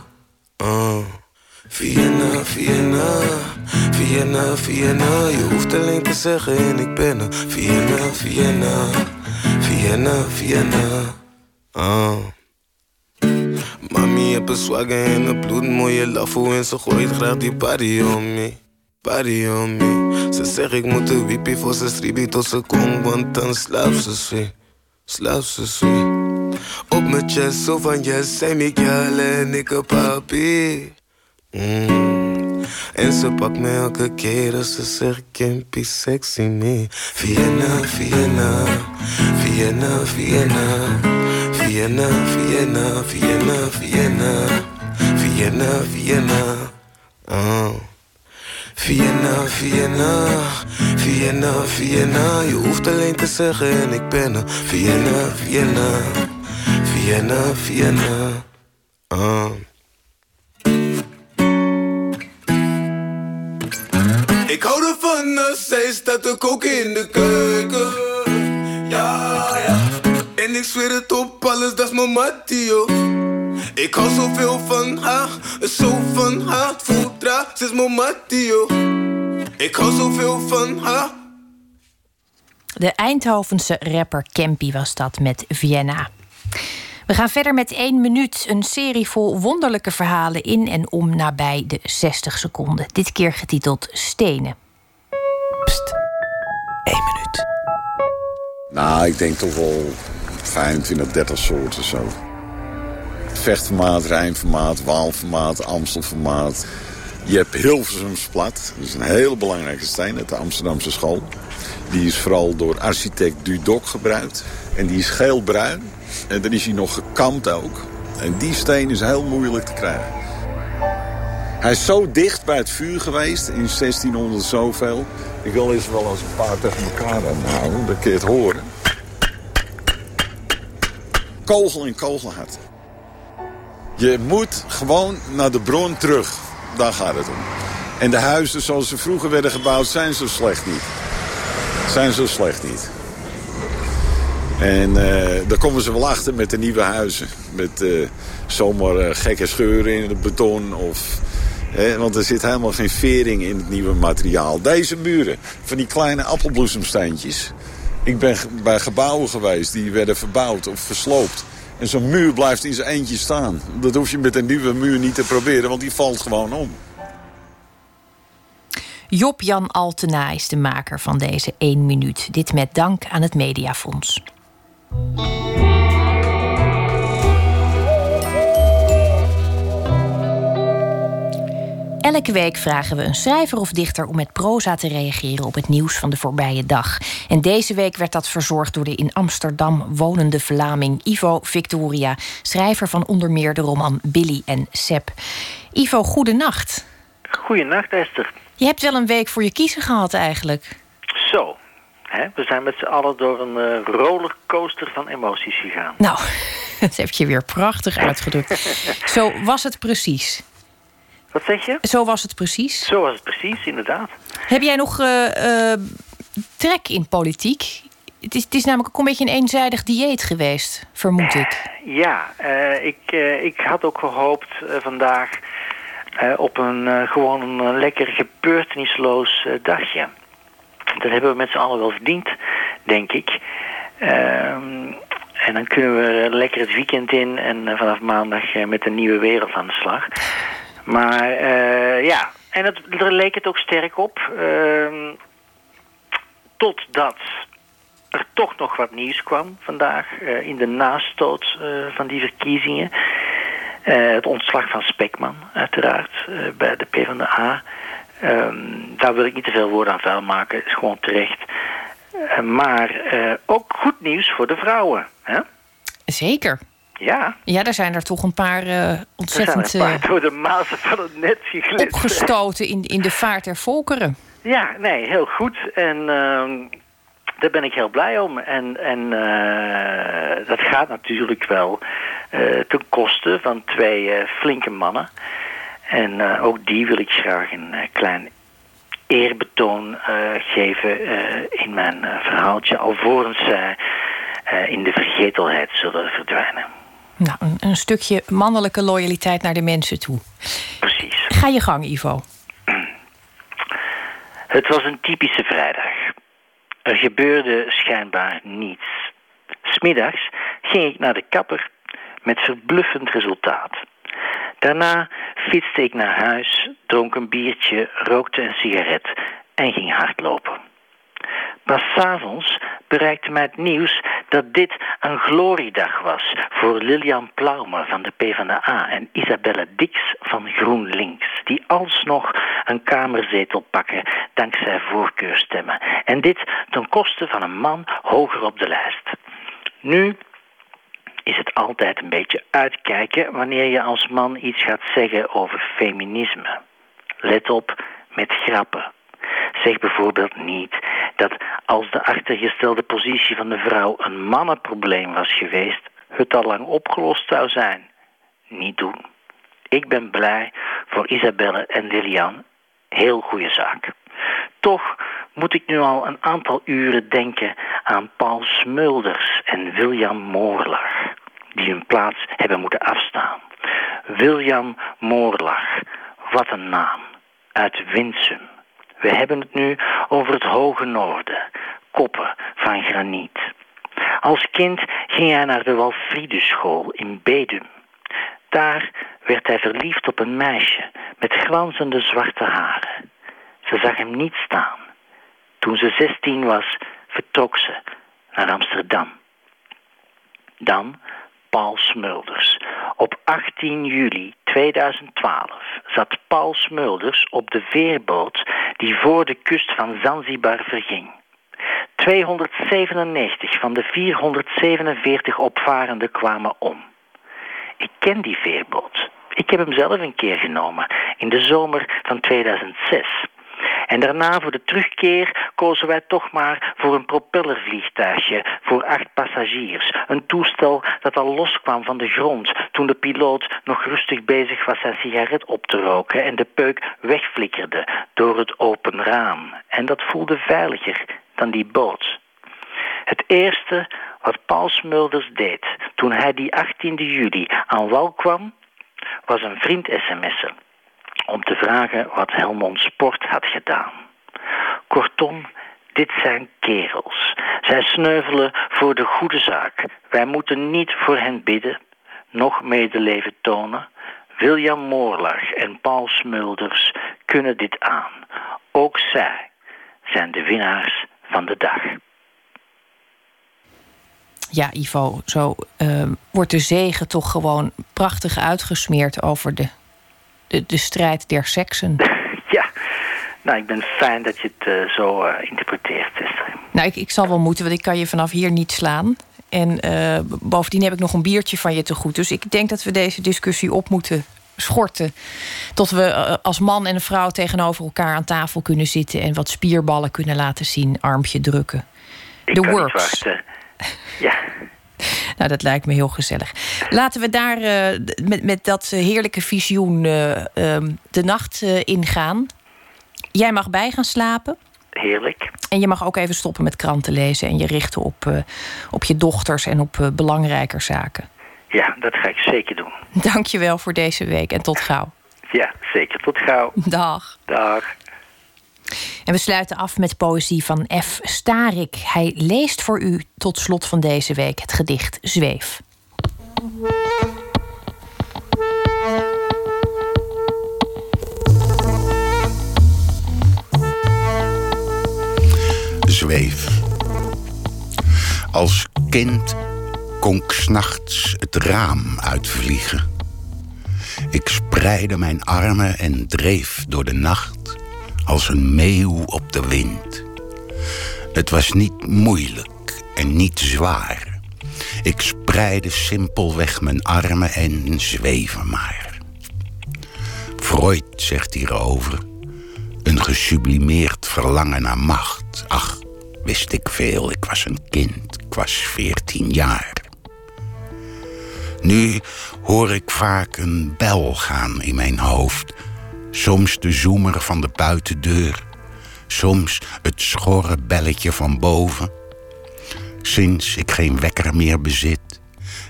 Uh. Vienna, Vienna, Vienna, Vienna. Je hoeft alleen te zeggen en ik ben er. Vienna, Vienna, Vienna, Vienna. Uh. Mami, heb een swagger en een bloed, mooie lafo en ze gooit graag die body om me. body on me. Ze zegt ik moet de wiepie voor ze stribi tot ze kom, want dan slaapt ze sweet. Slaapt ze sweet. Op mijn chest, zo van yes, zij me girl en ik een papi. Mm. En ze pakt me elke keer als ze zegt Kimpy sexy me. Vienna, Vienna, Vienna, Vienna. Vienna, Vienna, Vienna, Vienna. Vienna, Vienna. Oh. Vienna, Vienna, Vienna, Vienna. Je hoeft alleen te zeggen en ik ben er. Vienna, Vienna, Vienna, Vienna. Oh. Ik hou ervan als zij staat te koken in de keuken. Ja, ja. En ik zweer het op alles, dat is mijn mattio. Ik hou zoveel van haar, zo van haar. Voedra, ze is mijn mattio. Ik hou zoveel van haar. De Eindhovense rapper Campy was dat met Vienna. We gaan verder met één minuut. Een serie vol wonderlijke verhalen in en om nabij de 60 seconden. Dit keer getiteld Stenen. Pst, één minuut. Nou, ik denk toch wel 25, 30 soorten zo. Vechtformaat, Rijnformaat, Waalformaat, Amstelformaat. Je hebt Hilversums plat. Dat is een hele belangrijke steen uit de Amsterdamse school. Die is vooral door architect Dudok gebruikt. En die is geelbruin. En dan is hij nog gekamd ook. En die steen is heel moeilijk te krijgen. Hij is zo dicht bij het vuur geweest in 1600 zoveel. Ik wil eens wel eens een paar tegen elkaar aanhouden, dan kun je het horen. Kogel in kogel had. Je moet gewoon naar de bron terug. Daar gaat het om. En de huizen zoals ze vroeger werden gebouwd zijn zo slecht niet. Zijn zo slecht niet. En uh, daar komen ze wel achter met de nieuwe huizen. Met uh, zomaar uh, gekke scheuren in het beton. Of, want er zit helemaal geen vering in het nieuwe materiaal. Deze muren, van die kleine appelbloesemsteintjes. Ik ben bij gebouwen geweest die werden verbouwd of versloopt. En zo'n muur blijft in zijn eentje staan. Dat hoef je met een nieuwe muur niet te proberen, want die valt gewoon om. Job Jan Altena is de maker van deze 1 minuut. Dit met dank aan het Mediafonds. Elke week vragen we een schrijver of dichter om met proza te reageren op het nieuws van de voorbije dag. En deze week werd dat verzorgd door de in Amsterdam wonende Vlaming Ivo Victoria, schrijver van onder meer de roman Billy en Seb. Ivo, goedenacht. Goedenacht, Esther. Je hebt wel een week voor je kiezen gehad eigenlijk. Zo. Hè? We zijn met z'n allen door een uh, rollercoaster van emoties gegaan. Nou, dat heb je weer prachtig uitgedrukt. Zo was het precies. Wat zeg je? Zo was het precies. Zo was het precies, inderdaad. Heb jij nog uh, uh, trek in politiek? Het is, het is namelijk ook een beetje een eenzijdig dieet geweest, vermoed ik. Ja, uh, ik, ik had ook gehoopt vandaag op een gewoon een lekker gebeurtenisloos dagje. Dat hebben we met z'n allen wel verdiend, denk ik. Ehm, en dan kunnen we lekker het weekend in en vanaf maandag met een nieuwe wereld aan de slag. Maar uh, ja, en het, leek het ook sterk op. Uh, totdat er toch nog wat nieuws kwam vandaag uh, in de nastoot van die verkiezingen. het ontslag van Spekman, uiteraard, bij de PvdA. Um, daar wil ik niet te veel woorden aan vuil maken, is gewoon terecht. maar ook goed nieuws voor de vrouwen. Hè? Zeker. Ja. Ja, er zijn er toch een paar uh, ontzettend... Een paar door de mazen van het net. Opgestoten in, in de vaart der volkeren. Ja, nee, heel goed. En uh, daar ben ik heel blij om. En, en uh, dat gaat natuurlijk wel ten koste van twee flinke mannen. En ook die wil ik graag een klein eerbetoon geven in mijn verhaaltje... alvorens zij in de vergetelheid zullen verdwijnen. Nou, een, een, stukje mannelijke loyaliteit naar de mensen toe. Precies. Ga je gang, Ivo. Het was een typische vrijdag. Er gebeurde schijnbaar niets. Smiddags ging ik naar de kapper met verbluffend resultaat. Daarna fietste ik naar huis, dronk een biertje, rookte een sigaret en ging hardlopen. Pas s'avonds bereikte mij het nieuws dat dit een gloriedag was voor Lilian Plaume van de PvdA en Isabelle Dix van GroenLinks, die alsnog een kamerzetel pakken dankzij voorkeurstemmen. En dit ten koste van een man hoger op de lijst. Nu is het altijd een beetje uitkijken wanneer je als man iets gaat zeggen over feminisme. Let op met grappen. Zeg bijvoorbeeld niet dat als de achtergestelde positie van de vrouw een mannenprobleem was geweest, het al lang opgelost zou zijn. Niet doen. Ik ben blij voor Isabelle en Lilian. Heel goede zaak. Toch moet ik nu al een aantal uren denken aan Paul Smulders en William Moorlag, die hun plaats hebben moeten afstaan. William Moorlag, wat een naam, uit Winsum. We hebben het nu over het hoge noorden, koppen van graniet. Als kind ging hij naar de Walfriedenschool in Bedum. Daar werd hij verliefd op een meisje met glanzende zwarte haren. Ze zag hem niet staan. Toen ze 16 was, vertrok ze naar Amsterdam. Dan Paul Smulders. Op 18 juli 2012 zat Paul Smulders op de veerboot die voor de kust van Zanzibar verging. 297 van de 447 opvarenden kwamen om. Ik ken die veerboot. Ik heb hem zelf een keer genomen in de zomer van 2006. En daarna voor de terugkeer kozen wij toch maar voor een propellervliegtuigje voor acht passagiers. Een toestel dat al loskwam van de grond toen de piloot nog rustig bezig was zijn sigaret op te roken en de peuk wegflikkerde door het open raam. En dat voelde veiliger dan die boot. Het eerste wat Paul Smulders deed toen hij die 18 juli aan wal kwam, was een vriend sms'en om te vragen wat Helmond Sport had gedaan. Kortom, dit zijn kerels. Zij sneuvelen voor de goede zaak. Wij moeten niet voor hen bidden, nog medeleven tonen. William Moorlag en Paul Smulders kunnen dit aan. Ook zij zijn de winnaars van de dag. Ja, Ivo, zo uh, wordt de zegen toch gewoon prachtig uitgesmeerd over de, de, de strijd der seksen. Ja, nou, ik ben fijn dat je het uh, zo uh, interpreteert, Esther. Nou, ik, ik zal wel moeten, want ik kan je vanaf hier niet slaan. En uh, bovendien heb ik nog een biertje van je te goed. Dus ik denk dat we deze discussie op moeten schorten. Tot we als man en vrouw tegenover elkaar aan tafel kunnen zitten... en wat spierballen kunnen laten zien, armpje drukken. Ik The kan works. Niet wachten. Ja. Nou, dat lijkt me heel gezellig. Laten we daar uh, met, met dat heerlijke visioen uh, uh, de nacht ingaan. Jij mag bij gaan slapen. Heerlijk. En je mag ook even stoppen met kranten lezen en je richten op, op je dochters en op belangrijker zaken. Ja, dat ga ik zeker doen. Dank je wel voor deze week en tot gauw. Ja, zeker. Tot gauw. Dag. Dag. En we sluiten af met poëzie van F. Starik. Hij leest voor u tot slot van deze week het gedicht Zweef. Zweef. Als kind kon ik s'nachts het raam uitvliegen. Ik spreidde mijn armen en dreef door de nacht als een meeuw op de wind. Het was niet moeilijk en niet zwaar. Ik spreidde simpelweg mijn armen en zweven maar. Freud zegt hierover: een gesublimeerd verlangen naar macht. Ach, wist ik veel, ik was een kind, ik was veertien jaar. Nu hoor ik vaak een bel gaan in mijn hoofd soms de zoemer van de buitendeur, soms het schorre belletje van boven. Sinds ik geen wekker meer bezit,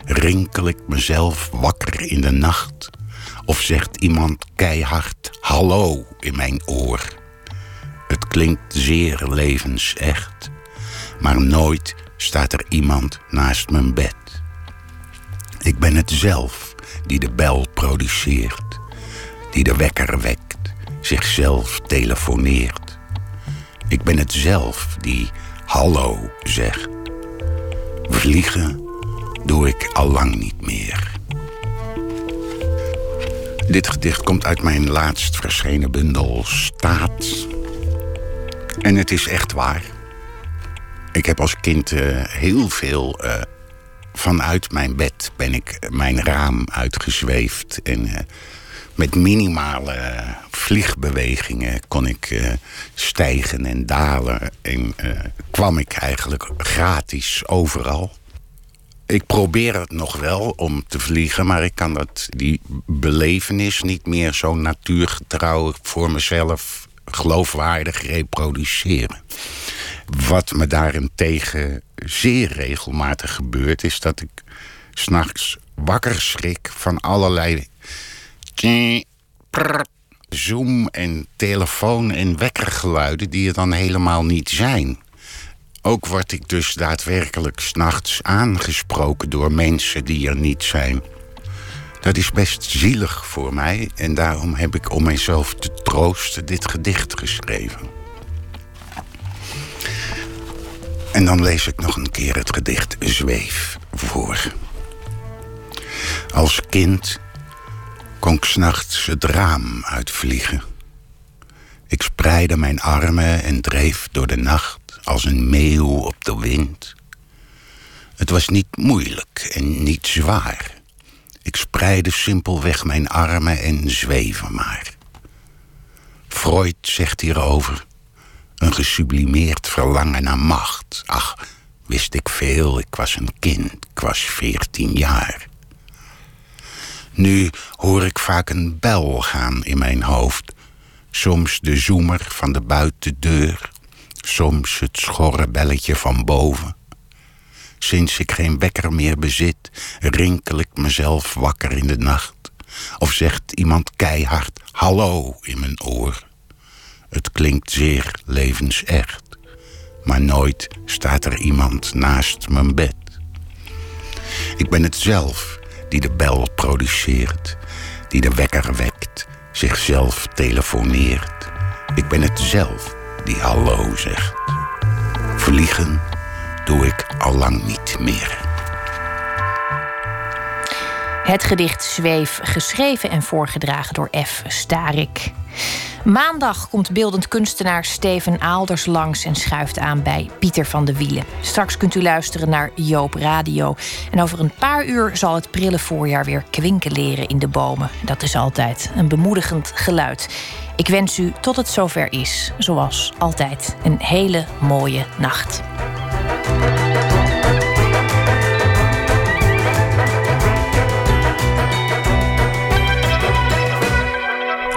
rinkel ik mezelf wakker in de nacht of zegt iemand keihard hallo in mijn oor. Het klinkt zeer levensecht, maar nooit staat er iemand naast mijn bed. Ik ben het zelf die de bel produceert, die de wekker wekt, zichzelf telefoneert. Ik ben het zelf die hallo zegt. Vliegen doe ik al lang niet meer. Dit gedicht komt uit mijn laatst verschenen bundel Staat. En het is echt waar. Ik heb als kind eh, heel veel. eh, vanuit mijn bed ben ik mijn raam uitgezweefd. En eh, met minimale vliegbewegingen kon ik eh, stijgen en dalen. En eh, kwam ik eigenlijk gratis overal. Ik probeer het nog wel om te vliegen, maar ik kan dat, die belevenis niet meer zo natuurgetrouw voor mezelf geloofwaardig reproduceren. Wat me daarentegen zeer regelmatig gebeurt, is dat ik s'nachts wakker schrik van allerlei zoom en telefoon en wekkergeluiden die er dan helemaal niet zijn. Ook word ik dus daadwerkelijk s'nachts aangesproken door mensen die er niet zijn. Dat is best zielig voor mij en daarom heb ik om mijzelf te troosten dit gedicht geschreven. En dan lees ik nog een keer het gedicht Zweef voor. Als kind kon ik s'nachts het raam uitvliegen. Ik spreidde mijn armen en dreef door de nacht als een meeuw op de wind. Het was niet moeilijk en niet zwaar. Ik spreidde simpelweg mijn armen en zweef maar. Freud zegt hierover een gesublimeerd verlangen naar macht. Ach, wist ik veel, ik was een kind, ik was veertien jaar. Nu hoor ik vaak een bel gaan in mijn hoofd. Soms de zoemer van de buitendeur, soms het schorre belletje van boven. Sinds ik geen wekker meer bezit, rinkel ik mezelf wakker in de nacht. Of zegt iemand keihard hallo in mijn oor. Het klinkt zeer levensecht, maar nooit staat er iemand naast mijn bed. Ik ben het zelf die de bel produceert, die de wekker wekt, zichzelf telefoneert. Ik ben het zelf die hallo zegt. Vliegen doe ik al lang niet meer. Het gedicht Zweef, geschreven en voorgedragen door F. Starik. Maandag komt beeldend kunstenaar Steven Aalders langs en schuift aan bij Pieter van de Wielen. Straks kunt u luisteren naar Joop Radio. En over een paar uur zal het prille voorjaar weer kwinkeleren in de bomen. Dat is altijd een bemoedigend geluid. Ik wens u tot het zover is, zoals altijd, een hele mooie nacht.